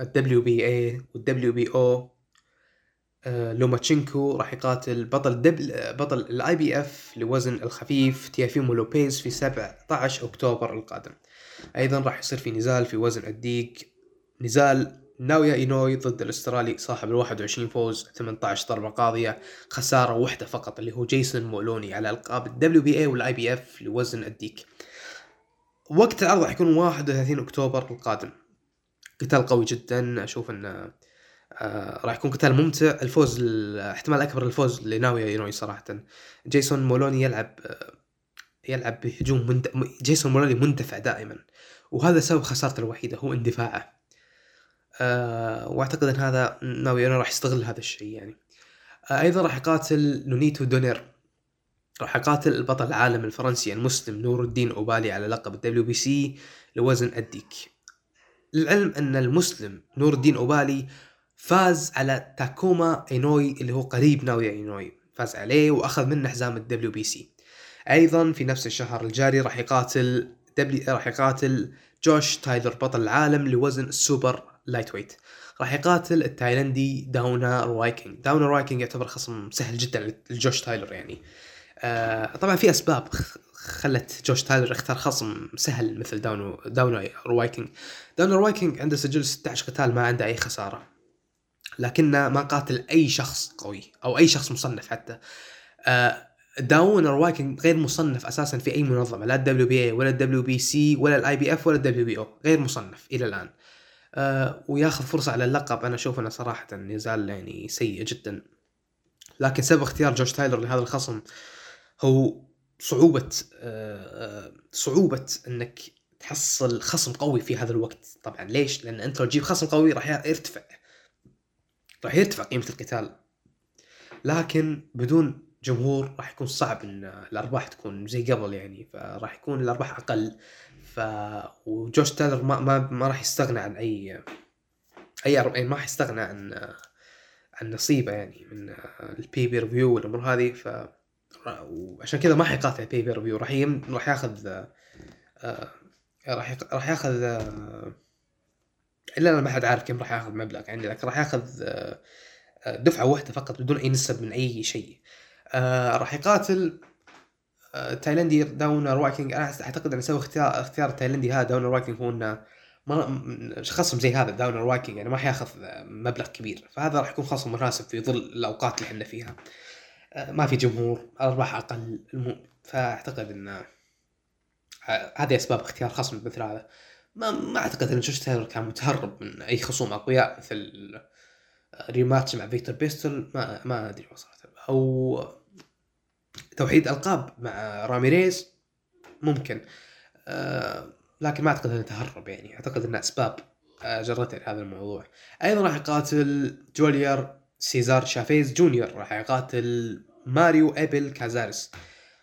الدبليو بي اي والدبليو بي أو لوماتشينكو راح يقاتل بطل دبل بطل ال IBF لوزن الخفيف تيافيمو لوبيز في 17 أكتوبر القادم. أيضا راح يصير في نزال في وزن الديك نزال ناويا إينوي ضد الأسترالي صاحب ال 21 فوز 18 ضربة قاضية خسارة واحدة فقط اللي هو جيسون مولوني على ألقاب الدبليو بي اي والاي بي اف لوزن الديك. وقت العرض راح يكون 31 أكتوبر القادم. قتال قوي جدا أشوف إنه آه راح يكون قتال ممتع. الفوز ال- احتمال أكبر الفوز لناويا اينوي صراحة. جيسون مولوني يلعب آه، يلعب بهجوم مند... جيسون مولوني مندفع دائما وهذا سبب خسارته الوحيدة هو اندفاعه. آه وأعتقد إن هذا ناوي اينوي راح يستغل هذا الشيء يعني. آه أيضا راح يقاتل نونيتو دونير. راح يقاتل البطل العالم الفرنسي المسلم نور الدين أوبالي على لقب ال WBC لوزن الديك. للعلم أن المسلم نور الدين أوبالي فاز على تاكوما إينوي اللي هو قريب ناويا إينوي. فاز عليه وأخذ منه حزام ال WBC. أيضا في نفس الشهر الجاري راح يقاتل W راح يقاتل جوش تايلر بطل العالم لوزن ال super lightweight راح يقاتل التايلندي داونا روايكينج داونا روايكينج يعتبر خصم سهل جدا لجوش تايلر يعني. آه طبعا في أسباب خلت جوش تايلر يختار خصم سهل مثل داونو داونا روايكينج داونا روايكينج عنده سجل 16 قتال ما عنده أي خسارة. لكنه ما قاتل أي شخص قوي أو أي شخص مصنف حتى. آه، داون روايكنج غير مصنف أساسا في أي منظمة لا ال WBA ولا ال WBC ولا ال IBF ولا ال WBO غير مصنف إلى الآن. آه، وياخذ فرصة على اللقب. أنا أشوف أنه صراحة نزال يعني سيء جدا. لكن سبب اختيار جوش تايلر لهذا الخصم هو صعوبة آه، آه، صعوبة إنك تحصل خصم قوي في هذا الوقت. طبعا ليش؟ لأن أنت لو تجيب خصم قوي راح يرتفع. راح يرتفع قيمة القتال لكن بدون جمهور راح يكون صعب إن الأرباح تكون زي قبل يعني فراح يكون الأرباح أقل ف وجوش تايلر ما ما, ما راح يستغنى عن أي أي أر- يعني ما راح يستغنى عن عن نصيبه يعني من ال pay-per-view والأمور هذه ف وعشان كذا ما حيقاتل ال pay-per-view راح يم... راح ياخذ آه، راح. راح ياخذ آه، إلا أنا ما حد عارف كم راح ياخذ مبلغ يعني لكن راح ياخذ آه، دفعة واحدة فقط بدون أي نسب من أي شيء. آه، راح يقاتل آه، تايلندي داون روايكينج أنا أعتقد أن سوى اختيار اختيار التايلندي هذا داون روايكينج هو إنه خصم زي هذا داون روايكينج يعني ما حياخذ مبلغ كبير. فهذا راح يكون خصم مناسب في ظل الأوقات اللي إحنا فيها. ما في جمهور الارباح أقل. فأعتقد ان هذه أسباب اختيار خصم مثل هذا. ما ما أعتقد إن جوش تايلر كان متهرب من أي خصوم أقوياء مثل rematch مع فيكتور بوستول ما ما أدري صراحة. أو توحيد ألقاب مع راميريز ممكن. آه لكن ما أعتقد إنه تهرب يعني. أعتقد إنه أسباب آه جرته لهذا الموضوع. أيضا راح يقاتل جوليو سيزار شافيز جونيور. راح يقاتل ماريو إبل كازارس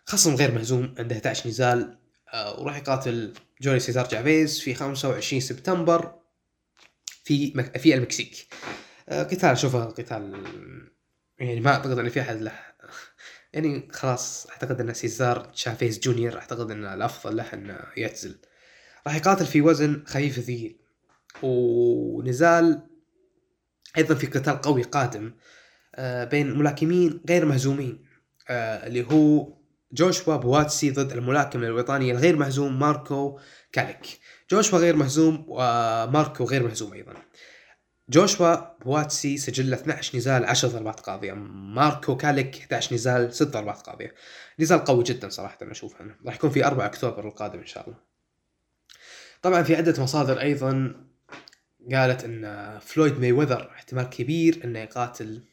خصم غير مهزوم عنده 11 نزال. آه وراح يقاتل جوليو سيزار شافيز في 25 سبتمبر في مك... في المكسيك. آه، قتال اشوفه قتال يعني ما أعتقد إن في أحد له يعني خلاص أعتقد إن سيزار شافيز جونيور أعتقد إن الأفضل له إنه يعتزل. راح يقاتل في وزن خفيف الثقيل ونزال أيضا في قتال قوي قادم آه، بين ملاكمين غير مهزومين آه، اللي هو جوشوا بواتسي ضد الملاكم الوطني الغير مهزوم ماركو كاليك. جوشوا غير مهزوم وماركو غير مهزوم أيضا. جوشوا بواتسي سجل 12 نزال 10 ضربات قاضية. ماركو كاليك 11 نزال 6 ضربات قاضية. نزال قوي جدا صراحة أنا أشوفه أنا. راح يكون في 4 أكتوبر القادم إن شاء الله. طبعا في عدة مصادر أيضا قالت أن فلويد ماي وذر احتمال كبير أنه يقاتل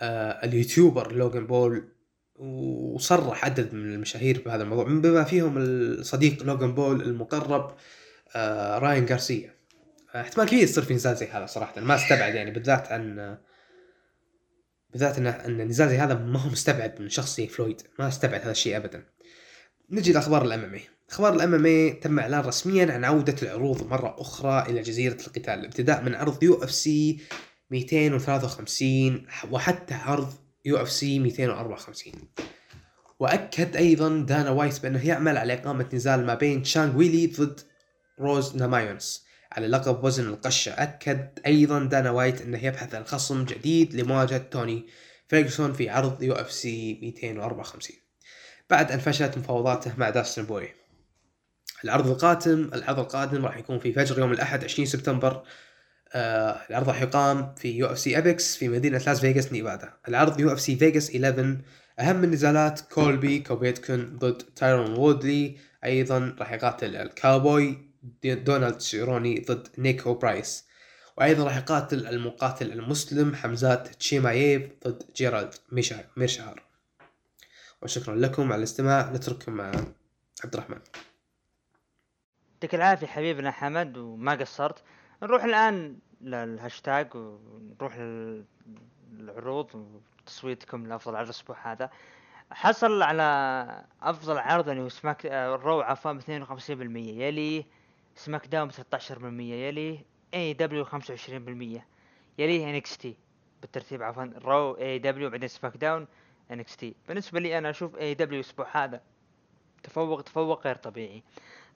آه ال YouTuber لوغان بول وصرح عدد من المشاهير بهذا الموضوع بما فيهم الصديق لوغان بول المقرب آه راين غارسيا. احتمال كبير يصير في نزال زي هذا صراحة ما استبعد يعني بالذات عن بالذات ان إن نزال زي هذا ما هو مستبعد من شخص زي فلويد ما استبعد هذا الشيء ابدا. نجي لأخبار ال MMA. أخبار ال MMA تم إعلان رسميا عن عودة العروض مرة أخرى إلى جزيرة القتال ابتداء من عرض UFC 253 وحتى عرض UFC 254 وأكد أيضا دانا وايت بأنه يعمل على إقامة نزال ما بين تشانغ ويلي ضد روز نامايونس على لقب وزن القشة أكد أيضا دانا وايت أنه يبحث عن خصم جديد لمواجهة توني فيرجسون في عرض UFC 254 بعد أن فشلت مفاوضاته مع داستن بورييه العرض القادم العرض القادم راح يكون في فجر يوم الأحد 20 سبتمبر آه العرض راح يقام في UFC Apex في مدينة لاس فيغاس نيفادا العرض UFC فيغاس 11 أهم النزالات كولبي كوفينغتون ضد تايرون وودلي. أيضا راح يقاتل الكاوبوي دونالد سيروني ضد نيكو برايس وأيضا راح يقاتل المقاتل المسلم حمزات تشيماييف ضد جيرالد ميرشهر وشكرا لكم على الاستماع. نترككم مع عبد الرحمن. يعطيك العافية حبيبنا حمد وما قصرت. نروح الآن للهاشتاج ونروح للعروض وتصويتكم لأفضل عرض الأسبوع هذا. حصل على أفضل عرض اللي هو Smack ال Raw عفوا 52% يليه SmackDown 13% يليه AEW 25% يليه NXT بالترتيب عفوا رو اي دبليو بعدين SmackDown NXT بالنسبة لي أنا أشوف AEW الأسبوع هذا تفوق تفوق غير طبيعي.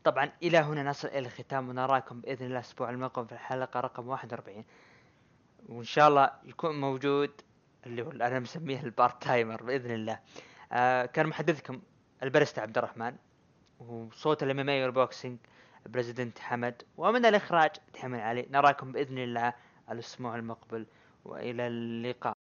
طبعا إلى هنا نصل إلى الختام ونراكم بإذن الله الأسبوع المقبل في الحلقة رقم 41 وإن شاء الله يكون موجود اللي هو أنا مسميه ال part timer بإذن الله. آه كان محدثكم البرست عبد الرحمن وصوت الإم إم اي والبوكسينج بريزيدنت حمد ومن الإخراج تحمل علي. نراكم بإذن الله الأسبوع المقبل وإلى اللقاء.